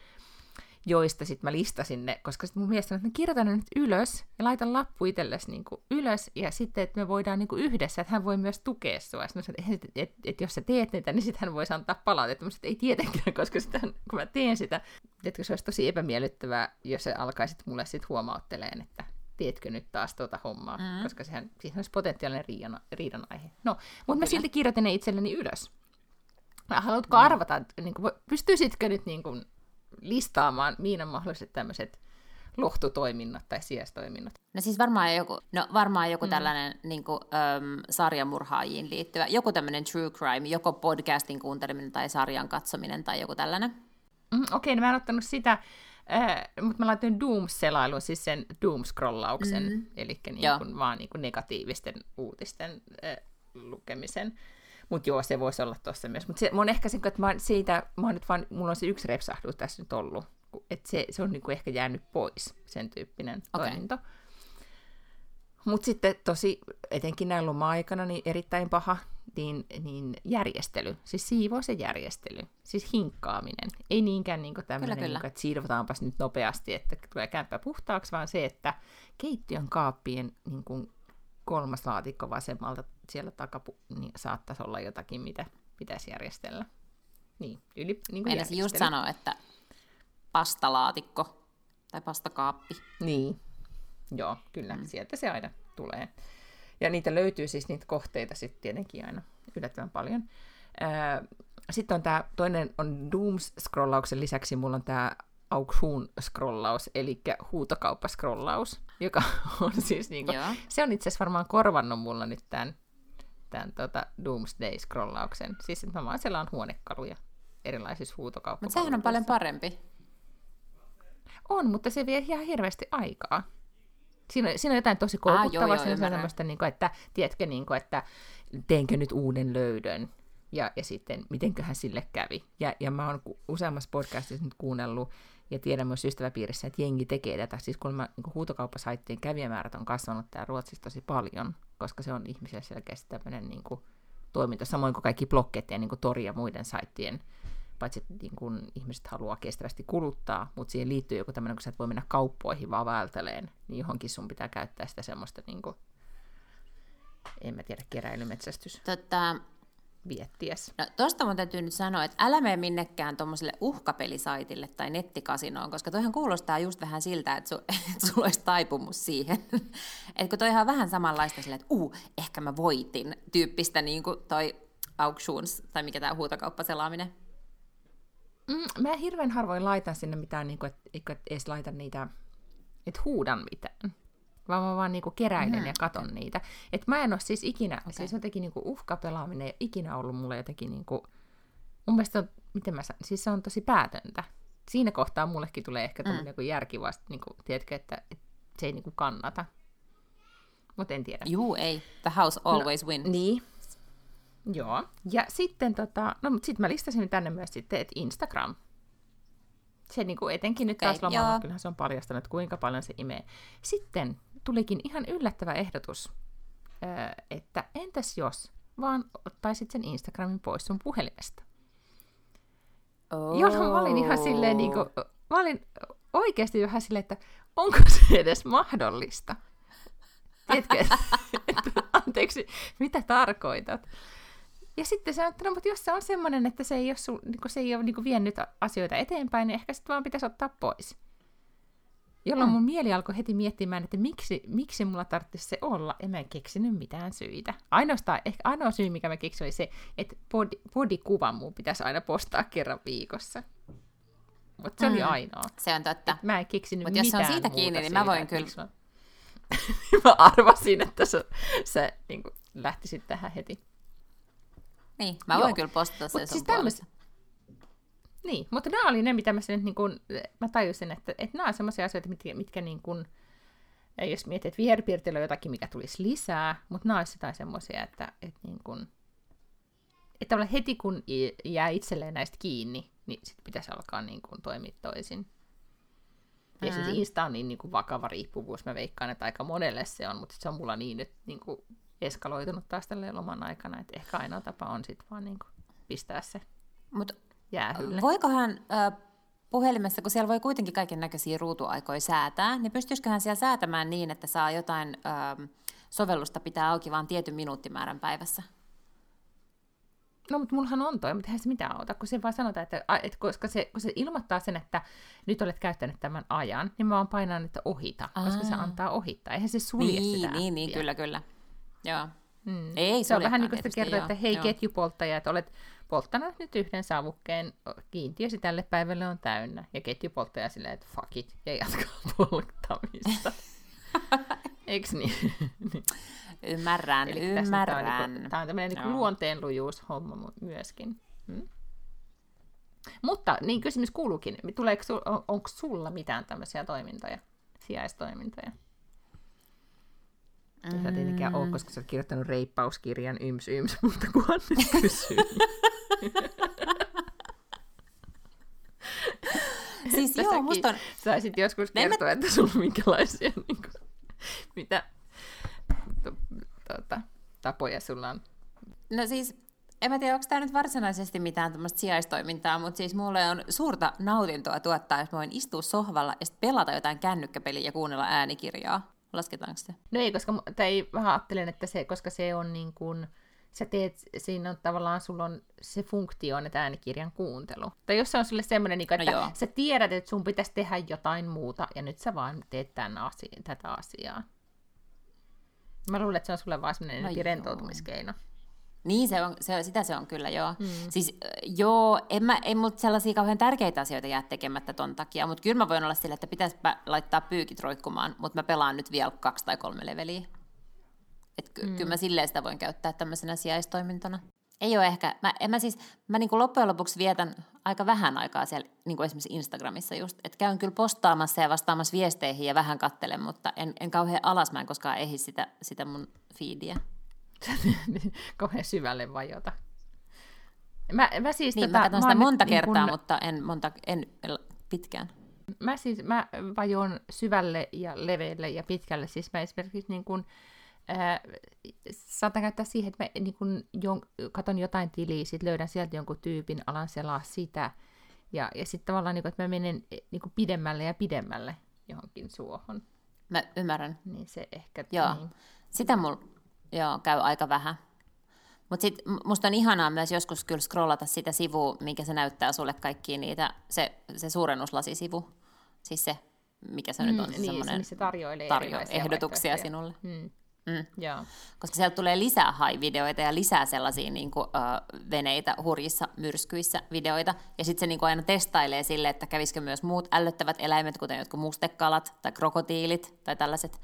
joista sitten mä listasin ne, koska sitten mun mielestä että mä kirjoitan ne nyt ylös ja laitan lappu itsellesi niin ylös, ja sitten, että me voidaan niin kuin yhdessä, että hän voi myös tukea sua. Sitten mä sanoin, että, että, että, että jos sä teet niitä, niin sitten hän voisi antaa palautetta. Mä sanoin, että ei tietenkään, koska sitä, kun mä teen sitä, että se olisi tosi epämiellyttävää, jos se alkaisit mulle sitten huomautteleen, että teetkö nyt taas tuota hommaa, mm. koska sehän, siihen olisi potentiaalinen riidan, riidan aihe. No, mutta mä silti kirjoitin ne itselleni ylös. Haluatko mm. arvata, niin kuin, pystyisitkö nyt niin kuin, listaamaan Miinan mahdolliset tämmöiset lohtutoiminnat tai sijaistoiminnat? No siis varmaan joku, no varmaan joku mm. tällainen niin kuin, äm, sarjamurhaajiin liittyvä, joku tämmöinen true crime, joko podcastin kuunteleminen tai sarjan katsominen tai joku tällainen. Mm, Okei, okay, no mä en ottanut sitä, äh, mutta mä laitoin Doom-selailun, siis sen Doom-scrollauksen, mm. eli niin kuin, vaan niin kuin negatiivisten uutisten äh, lukemisen. Mutta joo, se voisi olla tuossa myös. Mutta mä oon ehkä sen, että mä siitä, mä oon nyt vaan, mulla on se yksi repsahdus tässä nyt ollut. Että se, se on niinku ehkä jäänyt pois, sen tyyppinen okay. toiminto. Mutta sitten tosi, etenkin näin loma-aikana, niin erittäin paha niin, niin järjestely, siis siivous ja järjestely, siis hinkkaaminen. Ei niinkään niin tämmöinen, niin että siivotaanpas nyt nopeasti, että tulee kämppä puhtaaksi, vaan se, että keittiön kaappien niin kuin kolmas laatikko vasemmalta siellä takapu, niin saattaisi olla jotakin, mitä pitäisi järjestellä. Niin, yli, niin kuin just sanoa, että pastalaatikko tai pastakaappi. Niin, joo, kyllä, mm. sieltä se aina tulee. Ja niitä löytyy siis niitä kohteita sitten tietenkin aina yllättävän paljon. Sitten on tämä, toinen on Dooms-scrollauksen lisäksi mulla on tämä auksuun-scrollaus, eli huutokauppa-scrollaus, joka [LAUGHS] on siis niinku, se on itse asiassa varmaan korvannut mulla nyt tämän, tämän tota Doomsday-scrollauksen. Siis että mä vaan selaan huonekaluja erilaisissa huutokauppa Mutta sehän on paljon parempi. On, mutta se vie ihan hirveästi aikaa. Siinä, on, siinä on jotain tosi koukuttavaa, ah, siinä on tämmöistä, niin kuin, että tiedätkö, niin kuin, että teenkö nyt uuden löydön, ja, ja sitten mitenköhän sille kävi. Ja, ja mä oon useammassa podcastissa nyt kuunnellut, ja tiedän myös ystäväpiirissä, että jengi tekee tätä. Siis kun mä niin huutokauppasaittien kävijämäärät on kasvanut täällä Ruotsissa tosi paljon, koska se on ihmisille selkeästi tämmöinen niin kuin, toiminta, samoin kuin kaikki blokkettien, niin kuin Tori ja muiden saittien, paitsi että niin kuin, ihmiset haluaa kestävästi kuluttaa, mutta siihen liittyy joku tämmöinen, kun sä et voi mennä kauppoihin vaan välteleen, niin johonkin sun pitää käyttää sitä semmoista, niin kuin, en mä tiedä, keräilymetsästys. Tota, vietties. No, tosta mun täytyy nyt sanoa, että älä mene minnekään tuommoiselle uhkapelisaitille tai nettikasinoon, koska toihan kuulostaa just vähän siltä, että, su, [LAUGHS] että sulla olisi taipumus siihen. [LAUGHS] että kun toihan on vähän samanlaista sille, että uu, ehkä mä voitin, tyyppistä niin kuin toi auctions, tai mikä tämä huutokauppaselaaminen. Mm, mä hirveän harvoin laitan sinne mitään, niin kuin, että, että edes laita niitä, että huudan mitään vaan mä vaan niinku keräilen mm, ja katon niitä. Et mä en ole siis ikinä, okay. siis jotenkin niinku uhkapelaaminen ei ole ikinä ollut mulle jotenkin niinku, mun mielestä on, miten mä sanon, siis se on tosi päätöntä. Siinä kohtaa mullekin tulee ehkä tämmöinen mm. järki vasta, niinku, tiedätkö, että, että se ei niinku kannata. mutta en tiedä. Juu, ei. The house always no, wins. Niin. Joo. Ja sitten tota, no mutta sitten mä listasin tänne myös sitten, että Instagram. Se niin kuin etenkin nyt okay, taas lomalla, kyllähän se on paljastanut, kuinka paljon se imee. Sitten tulikin ihan yllättävä ehdotus, että entäs jos vaan ottaisit sen Instagramin pois sun puhelimesta. Oh. Jolloin mä olin ihan silleen, niin kuin, mä olin oikeasti vähän silleen, että onko se edes mahdollista? Tiedätkö, että, että, anteeksi, mitä tarkoitat? Ja sitten se on, että no, mutta jos se on semmoinen, että se ei ole, sul, niin se ei ole niin vienyt asioita eteenpäin, niin ehkä sitten vaan pitäisi ottaa pois. Jolloin mm. mun mieli alkoi heti miettimään, että miksi, miksi mulla tarvitsisi se olla, en mä keksinyt mitään syitä. Ainoastaan, ehkä ainoa syy, mikä mä keksin, oli se, että body, bodykuvan mun pitäisi aina postaa kerran viikossa. Mutta se mm. oli ainoa. Se on totta. Et mä en keksinyt Mutta jos se on siitä kiinni, niin mä voin kyllä... Mä... [LAUGHS] mä arvasin, että se, se niin lähtisi tähän heti. Niin, mä voin Joo. kyllä postata sen sun siis tämmöis... Niin, mutta nämä oli ne, mitä mä sen, niin kun, mä tajusin, että, että nämä on sellaisia asioita, mitkä, mitkä niin kun, jos mietit, että viherpiirteillä on jotakin, mikä tulisi lisää, mutta nämä olisi jotain semmoisia, että, että, niin kun, että heti kun jää itselleen näistä kiinni, niin sitten pitäisi alkaa niin kun, toimia toisin. Ja mm. siis Insta on niin, niin kuin vakava riippuvuus, mä veikkaan, että aika monelle se on, mutta se on mulla niin nyt niin kuin eskaloitunut taas tälle loman aikana, että ehkä ainoa tapa on sitten vaan niin kuin pistää se Mut jäähylle. Voikohan äh, puhelimessa, kun siellä voi kuitenkin kaiken näköisiä ruutuaikoja säätää, niin pystyisiköhän siellä säätämään niin, että saa jotain äh, sovellusta pitää auki vain tietyn minuuttimäärän päivässä? No, mutta mullahan on toi, mutta eihän se mitään auta, kun se vaan sanotaan, että, että koska se, kun se ilmoittaa sen, että nyt olet käyttänyt tämän ajan, niin mä vaan painan, että ohita, Aa. koska se antaa ohittaa. Eihän se sulje niin, sitä Niin, niin, kyllä, kyllä. Joo. Mm. Ei, se on vähän niin kuin sitä kertoo, että hei joo. ketjupolttaja, että olet polttanut nyt yhden savukkeen, kiintiösi tälle päivälle on täynnä. Ja ketjupolttaja silleen, että fuck it, ja jatkaa [LAUGHS] polttamista. [LAUGHS] Eiks [LAUGHS] niin? Ymmärrän, Eli ymmärrän. Tämä on, niin tämä on tämmöinen niin luonteenlujuushomma myöskin. Hmm? Mutta niin kysymys kuuluukin, tuleeko, on, onko sulla mitään tämmöisiä toimintoja, sijaistoimintoja? Mm. Sä tietenkään ole, koska sä oot kirjoittanut reippauskirjan yms yms, [LAUGHS] mutta kunhan nyt kysyy. [LAUGHS] siis joo, musta on... Saisit joskus kertoa, mä... että sulla on minkälaisia [LAUGHS] niin kuin, mitä tuota, tapoja sulla on. No siis, en mä tiedä, onko tämä nyt varsinaisesti mitään tämmöistä sijaistoimintaa, mutta siis mulle on suurta nautintoa tuottaa, jos mä voin istua sohvalla ja pelata jotain kännykkäpeliä ja kuunnella äänikirjaa. Lasketaanko se? No ei, koska tai vähän ajattelen, että se, koska se on niin kuin, sä teet, siinä on tavallaan, sulla on se funktio, että äänikirjan kuuntelu. Tai jos se on sulle semmoinen, niin että no sä tiedät, että sun pitäisi tehdä jotain muuta, ja nyt sä vaan teet tämän asia, tätä asiaa. Mä luulen, että se on sulle vaan semmoinen no rentoutumiskeino. Niin, se on, se, sitä se on kyllä, joo. Mm. Siis joo, en, mä, en mut sellaisia kauhean tärkeitä asioita jää tekemättä ton takia, mutta kyllä mä voin olla sille, että pitäisi laittaa pyykit roikkumaan, mutta mä pelaan nyt vielä kaksi tai kolme leveliä. Et ky- mm. kyllä mä silleen sitä voin käyttää tämmöisenä sijaistoimintona. Ei ole ehkä, mä, en mä siis, mä niin loppujen lopuksi vietän aika vähän aikaa siellä niin kuin esimerkiksi Instagramissa just, että käyn kyllä postaamassa ja vastaamassa viesteihin ja vähän kattelen, mutta en, en kauhean alas, mä en koskaan ehdi sitä, sitä mun feedia. [LAUGHS] kauhean syvälle vajota. Mä, mä siis niin, tota, mä katson sitä monta niin kertaa, kun... mutta en, monta, en pitkään. Mä siis mä vajoon syvälle ja leveälle ja pitkälle. Siis mä esimerkiksi niin kun, äh, saatan käyttää siihen, että mä niin kun, jon, katon jotain tiliä, sit löydän sieltä jonkun tyypin, alan selaa sitä. Ja, ja sitten tavallaan, niin kun, että mä menen niin kun pidemmälle ja pidemmälle johonkin suohon. Mä ymmärrän. Niin se ehkä... Joo. Niin. Sitä mulla Joo, käy aika vähän. Mutta sitten musta on ihanaa myös joskus kyllä scrollata sitä sivua, minkä se näyttää sulle kaikkiin niitä, se, se suurennuslasisivu. Siis se, mikä se mm, nyt on, niin, semmoinen se tarjoilee tarjo- ehdotuksia sinulle. Mm. Mm. Joo. Koska sieltä tulee lisää hai-videoita ja lisää sellaisia niin kuin, ö, veneitä hurjissa myrskyissä videoita. Ja sitten se niin kuin aina testailee sille, että kävisikö myös muut ällöttävät eläimet, kuten jotkut mustekalat tai krokotiilit tai tällaiset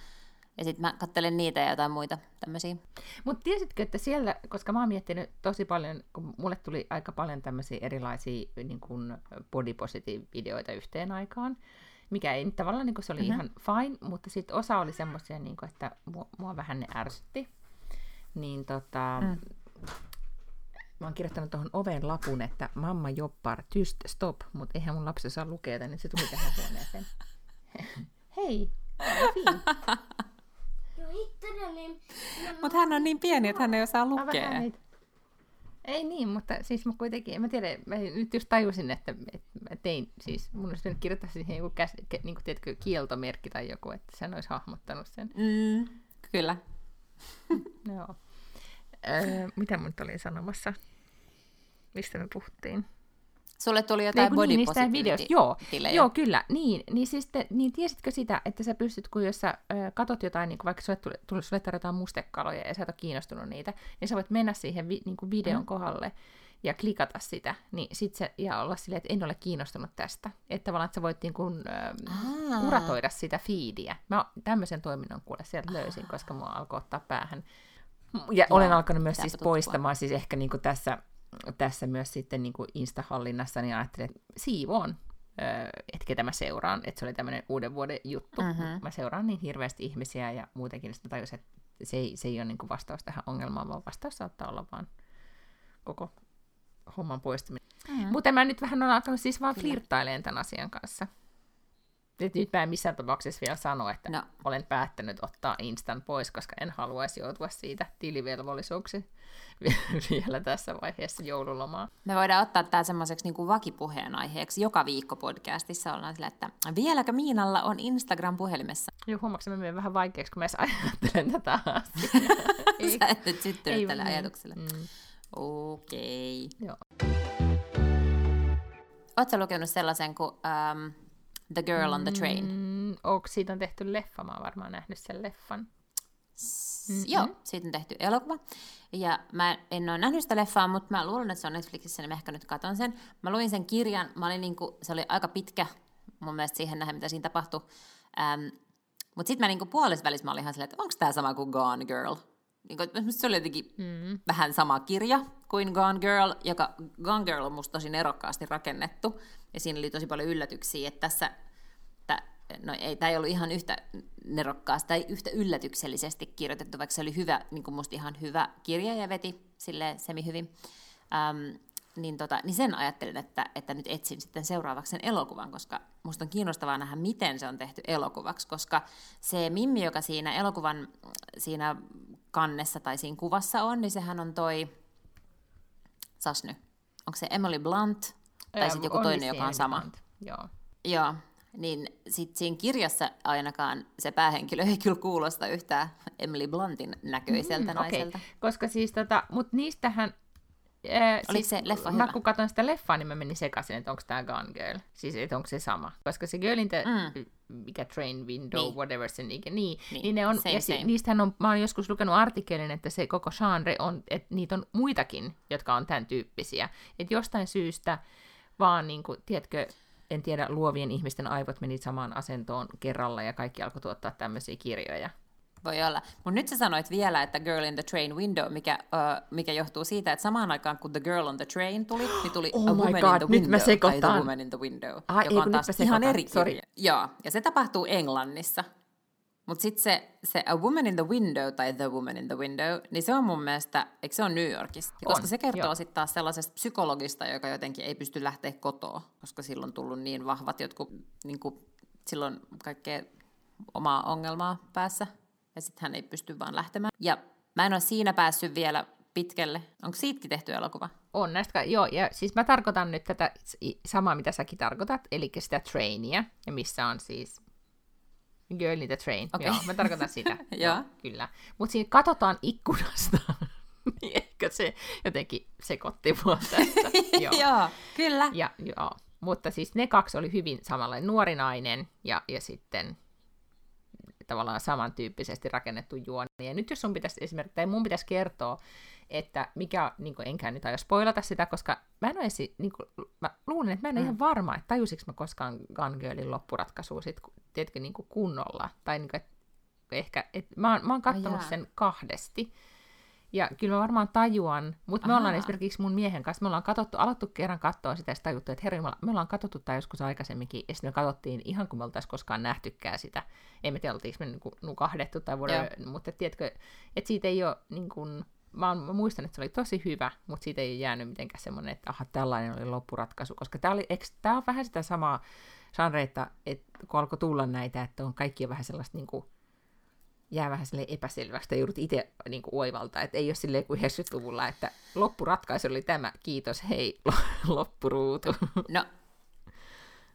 ja sitten mä katselen niitä ja jotain muita tämmöisiä. Mutta tiesitkö, että siellä, koska mä oon miettinyt tosi paljon, kun mulle tuli aika paljon tämmöisiä erilaisia niin kuin body positive videoita yhteen aikaan, mikä ei tavallaan niin kuin, se oli mm-hmm. ihan fine, mutta sitten osa oli semmoisia, niin kuin, että mua, mua vähän ne ärsytti. Niin tota, mm. mä oon kirjoittanut tuohon oven lapun, että mamma joppar, tyst, stop, mutta eihän mun lapsi saa lukea, niin se tuli tähän huoneeseen. [LAUGHS] Hei, [LAUGHS] Mutta hän on niin pieni, että hän ei osaa lukea. Ei niin, mutta siis mä kuitenkin, en mä tiedä, mä nyt just tajusin, että, että mä tein, siis mun olisi nyt kirjoittaa siihen joku, käs, niin kuin, tiedätkö, kieltomerkki tai joku, että sen olisi hahmottanut sen. Mm, kyllä. [LAUGHS] Joo. Öö, mitä mun oli sanomassa? Mistä me puhuttiin? Sulle tuli jotain body niin, niistä videoista. Joo, joo, kyllä. Niin, niin, siis te, niin tiesitkö sitä, että sä pystyt, kun jos sä ö, katot jotain, niin vaikka sulle tuli, sulle jotain mustekaloja ja sä et ole kiinnostunut niitä, niin sä voit mennä siihen vi, niin kuin videon mm. kohdalle ja klikata sitä, niin sit se, ja olla silleen, että en ole kiinnostunut tästä. Että tavallaan, että sä voit niin kuin, ö, kuratoida sitä feediä. Mä tämmöisen toiminnon kuule sieltä löysin, koska mua alkoi ottaa päähän. Ja, ja olen alkanut myös siis poistamaan, siis ehkä niin kuin tässä tässä myös sitten niin kuin Insta-hallinnassa, niin ajattelin, että siivoon, että ketä mä seuraan, että se oli tämmöinen uuden vuoden juttu. Mm-hmm. Mä seuraan niin hirveästi ihmisiä ja muutenkin sitten tajusin, että se ei, se ei ole niin kuin vastaus tähän ongelmaan, vaan vastaus saattaa olla vaan koko homman poistaminen. Mm-hmm. Mutta mä nyt vähän olen alkanut siis vaan flirttailemaan tämän asian kanssa. Et nyt mä en missään tapauksessa vielä sano, että no. olen päättänyt ottaa Instan pois, koska en haluaisi joutua siitä tilivelvollisuuksi [LAUGHS] vielä tässä vaiheessa joululomaa. Me voidaan ottaa tämä semmoiseksi niin vakipuheen aiheeksi. Joka viikko podcastissa ollaan sillä, että vieläkö Miinalla on Instagram puhelimessa? Joo, huomaatko, me vähän vaikeaksi, kun mä ajattelen tätä asiaa. [LAUGHS] Sä et nyt syttynyt tälle niin. ajatukselle. Mm. Okei. Okay. Joo. Oletko lukenut sellaisen kuin um, The Girl on the Train? Mm, onko siitä on tehty leffa? Mä oon varmaan nähnyt sen leffan. Mm-hmm. Joo, siitä on tehty elokuva. Ja mä en ole nähnyt sitä leffaa, mutta mä luulen, että se on Netflixissä, niin mä ehkä nyt katon sen. Mä luin sen kirjan, mä olin niinku, se oli aika pitkä mun mielestä siihen nähdä, mitä siinä tapahtui. Ähm, mutta sitten mä niinku puolessa välissä mä olin ihan silleen, että onko tämä sama kuin Gone Girl? Niinku, se oli jotenkin mm. vähän sama kirja kuin Gone Girl, joka Gone Girl on musta tosi nerokkaasti rakennettu. Ja siinä oli tosi paljon yllätyksiä, että tässä no ei, tämä ei ollut ihan yhtä nerokkaasti tai yhtä yllätyksellisesti kirjoitettu, vaikka se oli hyvä, niin kuin musta ihan hyvä kirja ja veti sille semi hyvin. Ähm, niin, tota, niin sen ajattelin, että, että nyt etsin sitten seuraavaksi sen elokuvan, koska musta on kiinnostavaa nähdä, miten se on tehty elokuvaksi, koska se Mimmi, joka siinä elokuvan siinä kannessa tai siinä kuvassa on, niin sehän on toi, sas nyt, onko se Emily Blunt, tai sitten joku toinen, joka on sama. Blunt. Joo. Joo, niin sit siinä kirjassa ainakaan se päähenkilö ei kyllä kuulosta yhtään Emily Bluntin näköiseltä mm, naiselta. Okay. Koska siis tota, mut niistähän Äh, siis, se leffa mä hyvä? kun katson sitä leffaa, niin mä menin sekaisin, että onko tämä Gone Girl. Siis, että onko se sama. Koska se Girl in the, mm. mikä train window, niin. whatever se niin, niin, niin, ne on, same, ja same. niistähän on, mä oon joskus lukenut artikkelin, että se koko genre on, että niitä on muitakin, jotka on tämän tyyppisiä. Että jostain syystä vaan, niin kuin, tiedätkö, en tiedä, luovien ihmisten aivot meni samaan asentoon kerralla ja kaikki alkoi tuottaa tämmöisiä kirjoja. Voi olla. Mutta nyt sä sanoit vielä, että Girl in the Train Window, mikä, uh, mikä johtuu siitä, että samaan aikaan kun The Girl on the Train tuli, niin tuli oh A Woman God, in the Window, nyt mä tai The Woman in the Window, Ai, joka ei, on taas ihan eri kirja. Joo, ja se tapahtuu Englannissa. Mutta sitten se, se A Woman in the Window tai The Woman in the Window, niin se on mun mielestä, eikö se on New Yorkista? On, koska se kertoo sitten taas sellaisesta psykologista, joka jotenkin ei pysty lähteä kotoa, koska silloin on tullut niin vahvat jotkut, niin kuin, silloin kaikkea omaa ongelmaa päässä, ja sitten hän ei pysty vaan lähtemään. Ja mä en ole siinä päässyt vielä pitkälle. Onko siitäkin tehty elokuva? On näistä, joo, ja siis mä tarkoitan nyt tätä samaa, mitä säkin tarkoitat, eli sitä trainia, ja missä on siis Girl in the Train, okay. joo, mä tarkoitan sitä. [LAUGHS] joo. Kyllä. Mutta siinä katsotaan ikkunasta, [LAUGHS] niin ehkä se jotenkin sekoitti mua [LAUGHS] tässä. joo. joo, kyllä. Ja, joo. Mutta siis ne kaksi oli hyvin samanlainen nuori nainen ja, ja sitten tavallaan samantyyppisesti rakennettu juoni. Ja nyt jos sun pitäisi esimerkiksi, tai mun pitäisi kertoa, että mikä, niin kuin, enkään nyt aio spoilata sitä, koska mä en ole esi, niin kuin, mä luulen, että mä en ole mm. ihan varma, että tajusinko mä koskaan Gun Girlin loppuratkaisua sit, tiedätkö, niin kuin kunnolla. Tai niin kuin, että ehkä, että mä, oon, mä oon katsonut oh, sen kahdesti, Ja kyllä mä varmaan tajuan, mutta me ollaan esimerkiksi mun miehen kanssa, me ollaan katsottu, alettu kerran katsoa sitä ja tajuttu, että herra me ollaan katsottu tämä joskus aikaisemminkin, ja sitten me katsottiin ihan kuin me oltaisiin koskaan nähtykään sitä. Ei me tiedä, oltiinko me niinku nukahdettu tai whatever, mutta tiedätkö, että siitä ei ole niin kuin, mä, mä muistan, että se oli tosi hyvä, mutta siitä ei jäänyt mitenkään semmoinen, että aha, tällainen oli loppuratkaisu, koska tämä, oli, tämä on vähän sitä samaa genreita, että kun alkoi tulla näitä, että on kaikki vähän sellaista niin kuin, jää vähän sille epäselväksi, tai joudut itse niin kuin, oivaltaa, että ei ole silleen kuin 90-luvulla, että loppuratkaisu oli tämä, kiitos, hei, loppuruutu. No,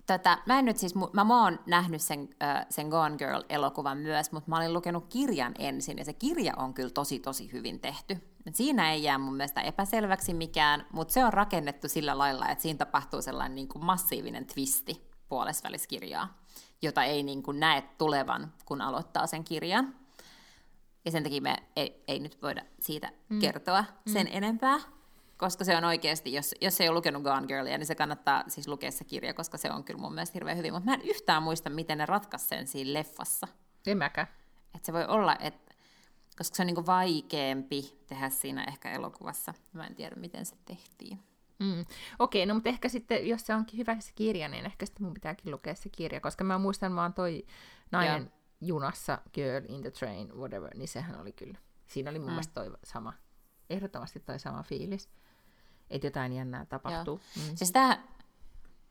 Tätä, mä en nyt siis, mä, mä oon nähnyt sen, sen Gone Girl-elokuvan myös, mutta mä olin lukenut kirjan ensin, ja se kirja on kyllä tosi tosi hyvin tehty. Siinä ei jää mun mielestä epäselväksi mikään, mutta se on rakennettu sillä lailla, että siinä tapahtuu sellainen niin kuin massiivinen twisti puolesväliskirjaa, jota ei niin kuin näe tulevan, kun aloittaa sen kirjan. Ja sen takia me ei, ei nyt voida siitä mm. kertoa sen mm. enempää koska se on oikeasti, jos, jos ei ole lukenut Gone Girlia, niin se kannattaa siis lukea se kirja, koska se on kyllä mun mielestä hirveän hyvin. Mutta mä en yhtään muista, miten ne ratkaisi sen siinä leffassa. En mäkään. Että se voi olla, että koska se on niinku vaikeampi tehdä siinä ehkä elokuvassa. Mä en tiedä, miten se tehtiin. Mm. Okei, no mutta ehkä sitten, jos se onkin hyvä se kirja, niin ehkä sitten mun pitääkin lukea se kirja, koska mä muistan vaan toi nainen. Junassa, Girl in the Train, whatever, niin sehän oli kyllä, siinä oli mun mm. mielestä toi sama, ehdottomasti toi sama fiilis että jotain jännää tapahtuu. Joo. Mm. Siis tämähän,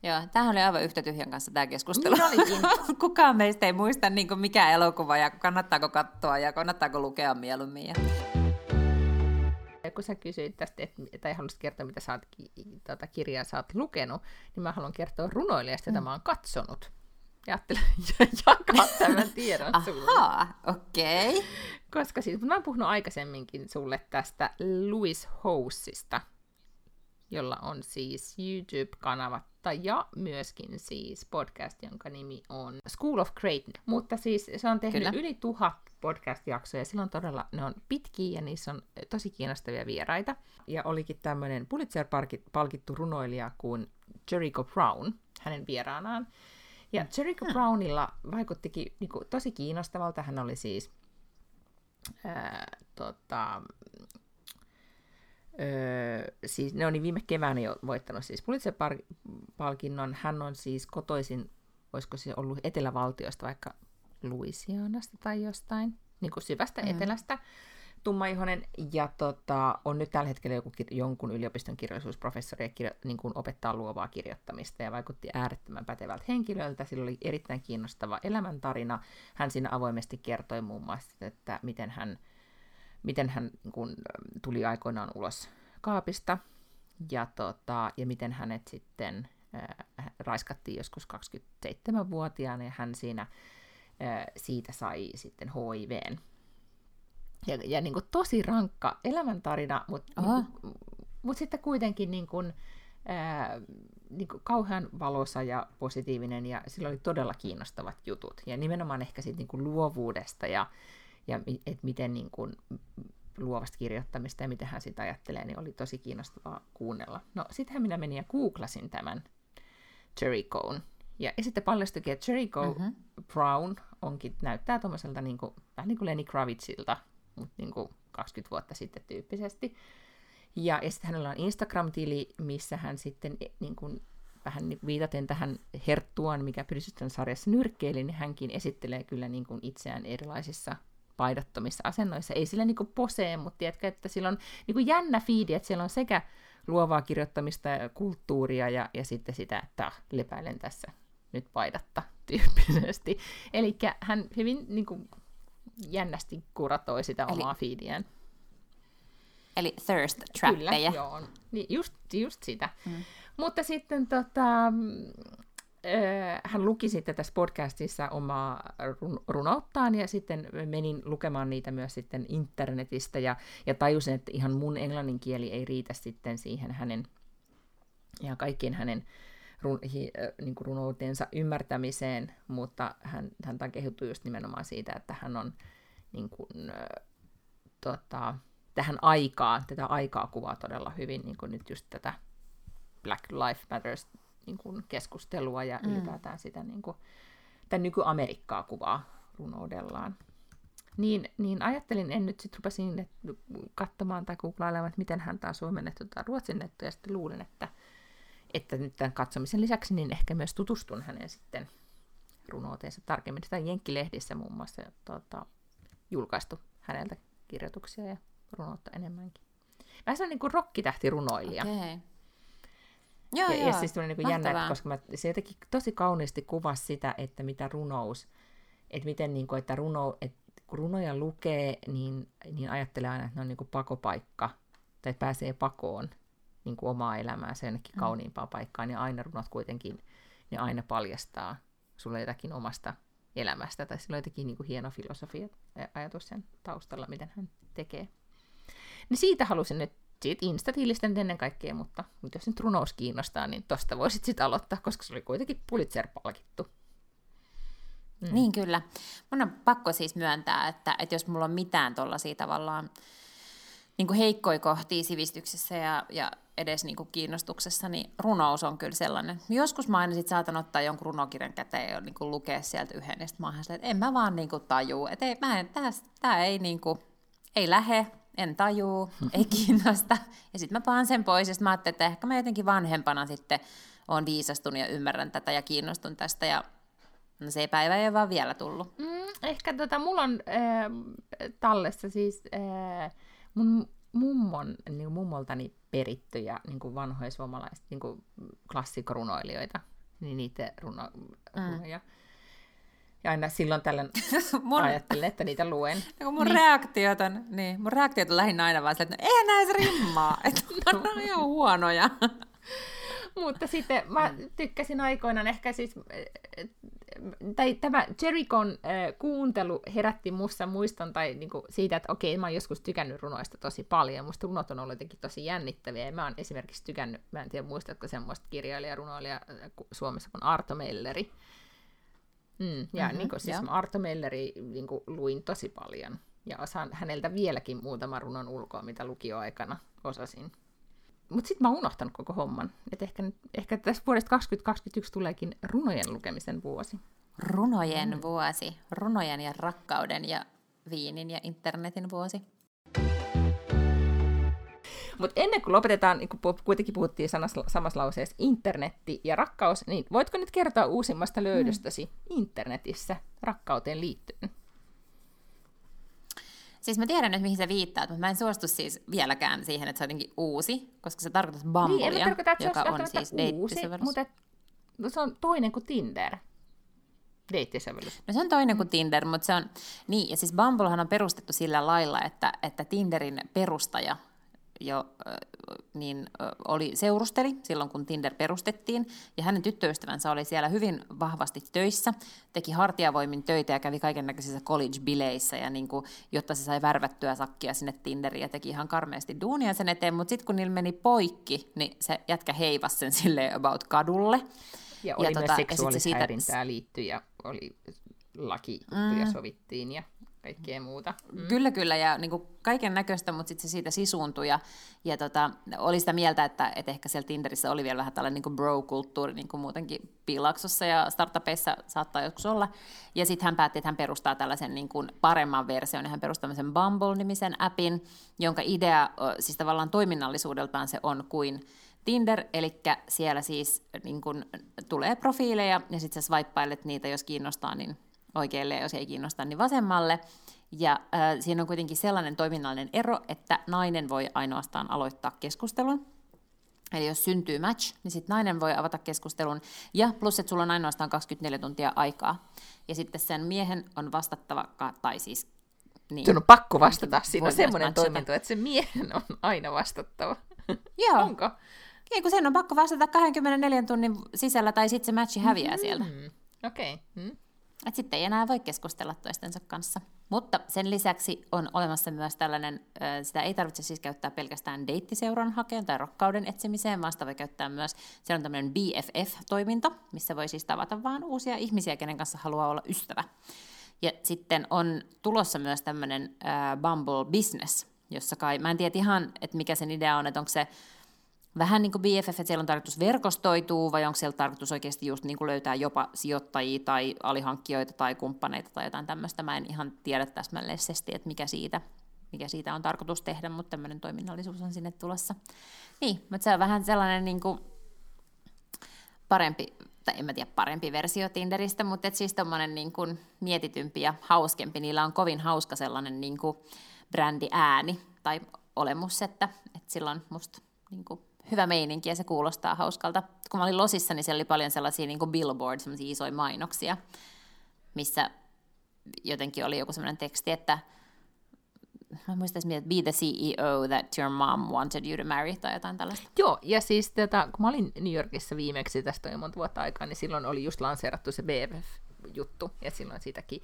Joo, tämähän oli aivan yhtä tyhjän kanssa tämä keskustelu. Niin [LAUGHS] Kukaan meistä ei muista niin kuin mikä elokuva ja kannattaako katsoa ja kannattaako lukea mieluummin. Ja... Kun sä kysyit tästä, et, tai haluaisit kertoa, mitä sä oot, tuota kirjaa sä oot lukenut, niin mä haluan kertoa runoilijasta, jota mm. mä oon katsonut. Ja ajattelin [LAUGHS] jakaa tämän tiedon sulle. Ahaa, okei. Okay. Koska siis, mä oon puhunut aikaisemminkin sulle tästä Louis Housesta, jolla on siis YouTube-kanava ja myöskin siis podcast, jonka nimi on School of Greatness. Mutta siis se on tehnyt Kyllä. yli tuhat podcast-jaksoja, ja silloin todella ne on pitkiä ja niissä on tosi kiinnostavia vieraita. Ja olikin tämmöinen Pulitzer-palkittu runoilija kuin Jericho Brown, hänen vieraanaan. Ja Jericho hmm. Brownilla vaikuttikin niin kuin, tosi kiinnostavalta. Hän oli siis ää, tota, Öö, siis ne on niin viime keväänä jo voittanut siis Pulitzer-palkinnon. Hän on siis kotoisin, olisiko se ollut etelävaltiosta, vaikka Louisianasta tai jostain, niin kuin syvästä mm. etelästä, tummaihonen, ja tota, on nyt tällä hetkellä joku, jonkun yliopiston kirjallisuusprofessori ja kirjo, niin kuin opettaa luovaa kirjoittamista, ja vaikutti äärettömän pätevältä henkilöltä. Sillä oli erittäin kiinnostava elämäntarina. Hän siinä avoimesti kertoi muun muassa, että miten hän miten hän kun, tuli aikoinaan ulos kaapista ja, tota, ja miten hänet sitten äh, raiskattiin joskus 27-vuotiaana ja hän siinä äh, siitä sai sitten HIVn. Ja, ja niin kuin tosi rankka elämäntarina, mutta niin mut sitten kuitenkin niin kuin, ää, niin kuin kauhean valoisa ja positiivinen, ja sillä oli todella kiinnostavat jutut. Ja nimenomaan ehkä siitä niin kuin luovuudesta ja ja että miten niin kuin, luovasta kirjoittamista ja miten hän sitä ajattelee, niin oli tosi kiinnostavaa kuunnella. No sittenhän minä menin ja googlasin tämän Jerichoon. Ja, ja sitten paljastuikin, että Jericho mm-hmm. Brown onkin, näyttää tuommoiselta niin kuin, vähän niin kuin Lenny Kravitzilta, mutta niin kuin 20 vuotta sitten tyyppisesti. Ja, ja sitten hänellä on Instagram-tili, missä hän sitten e, niin kuin, vähän niin viitaten tähän herttuaan, mikä Pyrsystön sarjassa nyrkkeili, niin hänkin esittelee kyllä niin kuin itseään erilaisissa paidattomissa asennoissa. Ei sillä niinku posee, mutta tiedätkö, että sillä on niinku jännä fiidi, että siellä on sekä luovaa kirjoittamista ja kulttuuria ja, ja sitten sitä, että ah, lepäilen tässä nyt paidatta tyyppisesti. Eli hän hyvin niinku, jännästi kuratoi sitä Eli... omaa fiidiään. Eli thirst trappeja. Kyllä, joo. Niin just, just sitä. Mm. Mutta sitten tota, hän luki sitten tässä podcastissa omaa runouttaan ja sitten menin lukemaan niitä myös sitten internetistä ja, ja tajusin, että ihan mun englannin kieli ei riitä sitten siihen hänen ja kaikkien hänen run, hi, niin kuin runoutensa ymmärtämiseen, mutta hän, hän on kehuttu just nimenomaan siitä, että hän on niin kuin, äh, tota, tähän aikaan, tätä aikaa kuvaa todella hyvin, niin kuin nyt just tätä Black Life Matters niin kuin keskustelua ja mm. ylipäätään sitä niin kuin, tämän nyky-Amerikkaa kuvaa runoudellaan. Niin, niin ajattelin, en nyt sitten rupesin katsomaan tai googlailemaan, että miten häntä on suomennettu tai ruotsinnettu, ja sitten luulen, että, että nyt tämän katsomisen lisäksi niin ehkä myös tutustun hänen sitten runouteensa tarkemmin. Sitä Jenkkilehdissä muun muassa tuota, julkaistu häneltä kirjoituksia ja runoutta enemmänkin. Vähän sellainen niin kuin rokkitähtirunoilija. Okay. Joo, ja, joo. ja siis tuli niin kuin jännä, koska mä, se jotenkin tosi kauniisti kuvasi sitä, että mitä runous, että miten niin kuin, että, runo, että kun runoja lukee, niin, niin ajattelee aina, että ne on niin kuin pakopaikka, tai pääsee pakoon niin kuin omaa elämäänsä jonnekin mm. kauniimpaan paikkaan, ja aina runot kuitenkin, ne aina paljastaa sulle jotakin omasta elämästä, tai sillä on jotenkin niin kuin hieno filosofia ajatus sen taustalla, miten hän tekee. Niin siitä halusin nyt siitä Instatilistä ennen kaikkea, mutta, mutta jos nyt runous kiinnostaa, niin tosta voisit sitten aloittaa, koska se oli kuitenkin Pulitzer-palkittu. Mm. Niin kyllä. Mun on pakko siis myöntää, että, että jos mulla on mitään tuollaisia tavallaan niin kuin heikkoja kohtia sivistyksessä ja, ja edes niin kuin kiinnostuksessa, niin runous on kyllä sellainen. Joskus mä aina sit saatan ottaa jonkun runokirjan käteen ja niin kuin lukea sieltä yhden, ja mä että en mä vaan niin kuin tajuu, että ei, mä en, tää, tää ei, niin kuin, ei lähe, en tajuu, [LAUGHS] ei kiinnosta. Ja sitten mä paan sen pois, ja mä ajattelin, että ehkä mä jotenkin vanhempana sitten on viisastunut ja ymmärrän tätä ja kiinnostun tästä, ja no se päivä ei ole vaan vielä tullut. Mm, ehkä tota, mulla on äh, tallessa siis äh, mun mummon, niin mummoltani perittyjä niin kuin vanhoja suomalaisia niin kuin klassikorunoilijoita, niin niitä runo, mm. runoja. Ja aina silloin tällöin [LAUGHS] mun... ajattelen, että niitä luen. [LAUGHS] No, mun, niin. reaktiot on, niin, mun reaktiot on lähinnä aina vaan että no, eihän näissä rimmaa, että [LAUGHS] on ihan huonoja. Mutta sitten mä tykkäsin aikoinaan ehkä siis, tai tämä Jerikon äh, kuuntelu herätti musta muiston tai niinku siitä, että okei, mä oon joskus tykännyt runoista tosi paljon. Musta runot on ollut jotenkin tosi jännittäviä. Ja mä oon esimerkiksi tykännyt, mä en tiedä muistatko semmoista kirjailija runoilija Suomessa kuin Arto Melleri. Mm, ja mm-hmm, niin kuin, siis Arto Melleri niin kuin, luin tosi paljon. Ja osaan häneltä vieläkin muutama runon ulkoa, mitä lukioaikana osasin. Mutta sitten mä oon unohtanut koko homman. Et ehkä, ehkä tässä vuodesta 2021 tuleekin runojen lukemisen vuosi. Runojen mm. vuosi. Runojen ja rakkauden ja viinin ja internetin vuosi. Mutta ennen kuin lopetetaan, niin kun kuitenkin puhuttiin samassa, samassa lauseessa internetti ja rakkaus, niin voitko nyt kertoa uusimmasta löydöstäsi mm. internetissä rakkauteen liittyen? Siis mä tiedän nyt, mihin sä viittaat, mutta mä en suostu siis vieläkään siihen, että se on jotenkin uusi, koska se tarkoittaa Bumbleja, niin, tarkoita, että joka on siis uusi, mutta se on toinen kuin Tinder. No se on toinen kuin Tinder, mutta se on, niin, ja siis Bumblehan on perustettu sillä lailla, että, että Tinderin perustaja jo niin oli seurusteli silloin, kun Tinder perustettiin, ja hänen tyttöystävänsä oli siellä hyvin vahvasti töissä, teki hartiavoimin töitä ja kävi kaiken näköisissä college-bileissä, ja niin kuin, jotta se sai värvättyä sakkia sinne Tinderiin, ja teki ihan karmeasti duunia sen eteen, mutta sitten kun niillä meni poikki, niin se jätkä heivasi sen silleen about kadulle. Ja oli ja myös tota, seksuaalista häirintää liittyi, ja oli laki mm. ja sovittiin, ja kaikkea muuta. Mm. Kyllä, kyllä, ja niin kaiken näköistä, mutta sitten se siitä sisuuntui, ja, ja tota, oli sitä mieltä, että, että ehkä siellä Tinderissä oli vielä vähän tällainen niin bro-kulttuuri niin muutenkin piilaksossa ja startupeissa saattaa joskus olla. Ja sitten hän päätti, että hän perustaa tällaisen niin kuin paremman version, ja hän perustaa tämmöisen Bumble-nimisen appin, jonka idea, siis tavallaan toiminnallisuudeltaan se on kuin Tinder, eli siellä siis niin kun, tulee profiileja, ja sitten sä swipeilet niitä, jos kiinnostaa, niin oikealle, jos ei kiinnosta, niin vasemmalle. Ja äh, siinä on kuitenkin sellainen toiminnallinen ero, että nainen voi ainoastaan aloittaa keskustelun. Eli jos syntyy match, niin sitten nainen voi avata keskustelun. Ja plus, että sulla on ainoastaan 24 tuntia aikaa. Ja sitten sen miehen on vastattava, tai siis... Niin, Sun on pakko vastata. Siinä on semmoinen toiminto, että se miehen on aina vastattava. Joo. Onko? Ei, kun sen on pakko vastata 24 tunnin sisällä, tai sitten se matchi häviää mm-hmm. sieltä. Okei. Okay. Mm. Et sitten ei enää voi keskustella toistensa kanssa. Mutta sen lisäksi on olemassa myös tällainen, sitä ei tarvitse siis käyttää pelkästään deittiseuran hakeen tai rakkauden etsimiseen, vaan sitä voi käyttää myös, siellä on tämmöinen BFF-toiminta, missä voi siis tavata vaan uusia ihmisiä, kenen kanssa haluaa olla ystävä. Ja sitten on tulossa myös tämmöinen Bumble Business, jossa kai, mä en tiedä ihan, että mikä sen idea on, että onko se vähän niin kuin BFF, että siellä on tarkoitus verkostoitua, vai onko siellä tarkoitus oikeasti just niin kuin löytää jopa sijoittajia tai alihankkijoita tai kumppaneita tai jotain tämmöistä. Mä en ihan tiedä täsmällisesti, että mikä siitä mikä siitä on tarkoitus tehdä, mutta tämmöinen toiminnallisuus on sinne tulossa. Niin, mutta se on vähän sellainen niin kuin parempi, tai en mä tiedä parempi versio Tinderistä, mutta et siis tommonen niin kuin mietitympi ja hauskempi. Niillä on kovin hauska sellainen niin kuin ääni tai olemus, että, että sillä on musta niin kuin hyvä meininki ja se kuulostaa hauskalta. Kun mä olin Losissa, niin siellä oli paljon sellaisia niin billboard, sellaisia isoja mainoksia, missä jotenkin oli joku sellainen teksti, että mä muistaisin, että be the CEO that your mom wanted you to marry tai jotain tällaista. Joo, ja siis tätä, kun mä olin New Yorkissa viimeksi, tästä on monta vuotta aikaa, niin silloin oli just lanseerattu se BFF-juttu, ja silloin siitäkin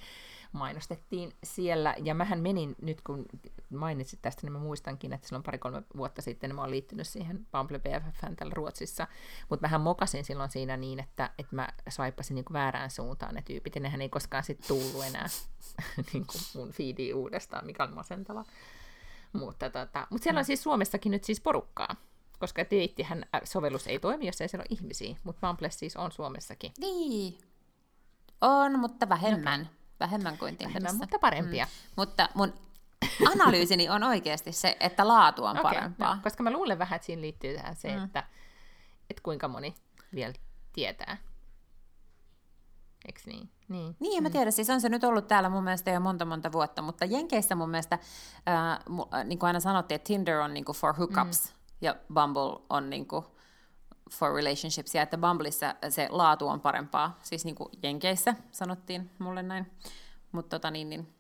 mainostettiin siellä. Ja mähän menin, nyt kun mainitsit tästä, niin mä muistankin, että silloin pari-kolme vuotta sitten mä oon liittynyt siihen Bumble BFFään täällä Ruotsissa. Mutta mähän mokasin silloin siinä niin, että, että mä swipeasin niin väärään suuntaan ne tyypit, ja nehän ei koskaan sitten tullut enää [LAUGHS] niin kuin mun feediin uudestaan, mikä on masentava. Mutta, tota, mutta siellä on siis Suomessakin nyt siis porukkaa koska deittihän äh, sovellus ei toimi, jos ei siellä ole ihmisiä, mutta Bumble siis on Suomessakin. Niin, on, mutta vähemmän. Vähemmän kuin Tinderissä. Vähemmän, mutta parempia. Mm. Mutta mun [CLEARS THROAT] analyysini on oikeasti se, että laatu on okay, parempaa. No, koska mä luulen vähän, että siinä liittyy tähän se, mm. että, että kuinka moni vielä tietää. Eikö niin? Niin, niin ja mä mm. tiedän, siis on se nyt ollut täällä mun mielestä jo monta monta vuotta, mutta Jenkeissä mun mielestä, äh, niin kuin aina sanottiin, että Tinder on niin kuin for hookups mm. ja Bumble on niin kuin for relationships, ja että Bumbleissa se laatu on parempaa, siis niin kuin Jenkeissä sanottiin mulle näin, mutta tota niin, niin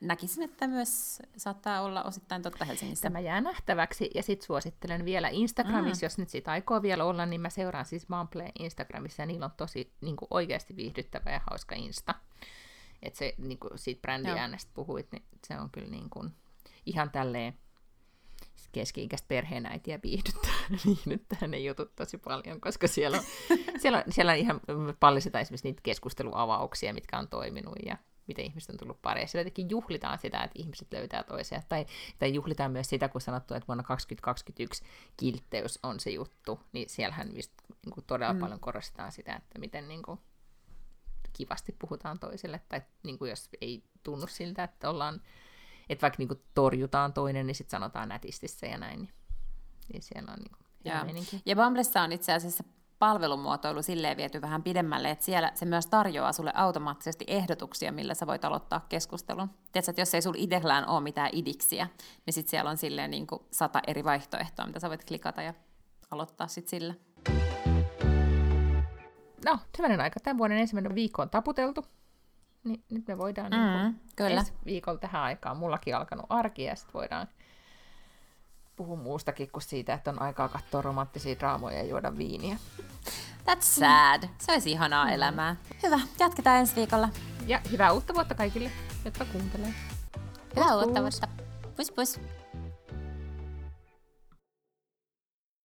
näkisin, että myös saattaa olla osittain totta Helsingissä. Tämä jää nähtäväksi, ja sitten suosittelen vielä Instagramissa, mm. jos nyt siitä aikoo vielä olla, niin mä seuraan siis Bumble Instagramissa, ja niillä on tosi niin kuin oikeasti viihdyttävä ja hauska Insta. Että se, niin kuin siitä brändiäänestä puhuit, niin se on kyllä niin kuin ihan tälleen keski-ikäistä perheenäitiä viihdyttää, [LAUGHS] viihdyttää ne jutut tosi paljon, koska siellä on, [LAUGHS] siellä on, siellä on ihan paljon sitä esimerkiksi niitä keskusteluavauksia, mitkä on toiminut ja miten ihmiset on tullut pareja. Siellä jotenkin juhlitaan sitä, että ihmiset löytää toisia. Tai, tai juhlitaan myös sitä, kun sanottu, että vuonna 2021 kiltteys on se juttu, niin siellähän niin kuin todella mm. paljon korostetaan sitä, että miten niin kuin, kivasti puhutaan toisille, tai niin kuin, jos ei tunnu siltä, että ollaan että vaikka niinku torjutaan toinen, niin sitten sanotaan nätisti se ja näin. Niin, niin siellä on niinku ja. ja Bumblessa on itse asiassa palvelumuotoilu silleen viety vähän pidemmälle, että siellä se myös tarjoaa sulle automaattisesti ehdotuksia, millä sä voit aloittaa keskustelun. Tiedätkö, että jos ei sulla itsellään ole mitään idiksiä, niin sitten siellä on silleen niin kuin sata eri vaihtoehtoa, mitä sä voit klikata ja aloittaa sitten sillä. No, hyvänen aika. Tämän vuoden ensimmäinen viikko on taputeltu niin nyt me voidaan mm, niin kyllä. ensi viikolla tähän aikaan, mullakin alkanut arki, ja sitten voidaan puhua muustakin kuin siitä, että on aikaa katsoa romanttisia draamoja ja juoda viiniä. That's sad. Se olisi ihanaa mm. elämää. Hyvä, jatketaan ensi viikolla. Ja hyvää uutta vuotta kaikille, jotka kuuntelee. Hyvää uutta vuotta. Pus pus.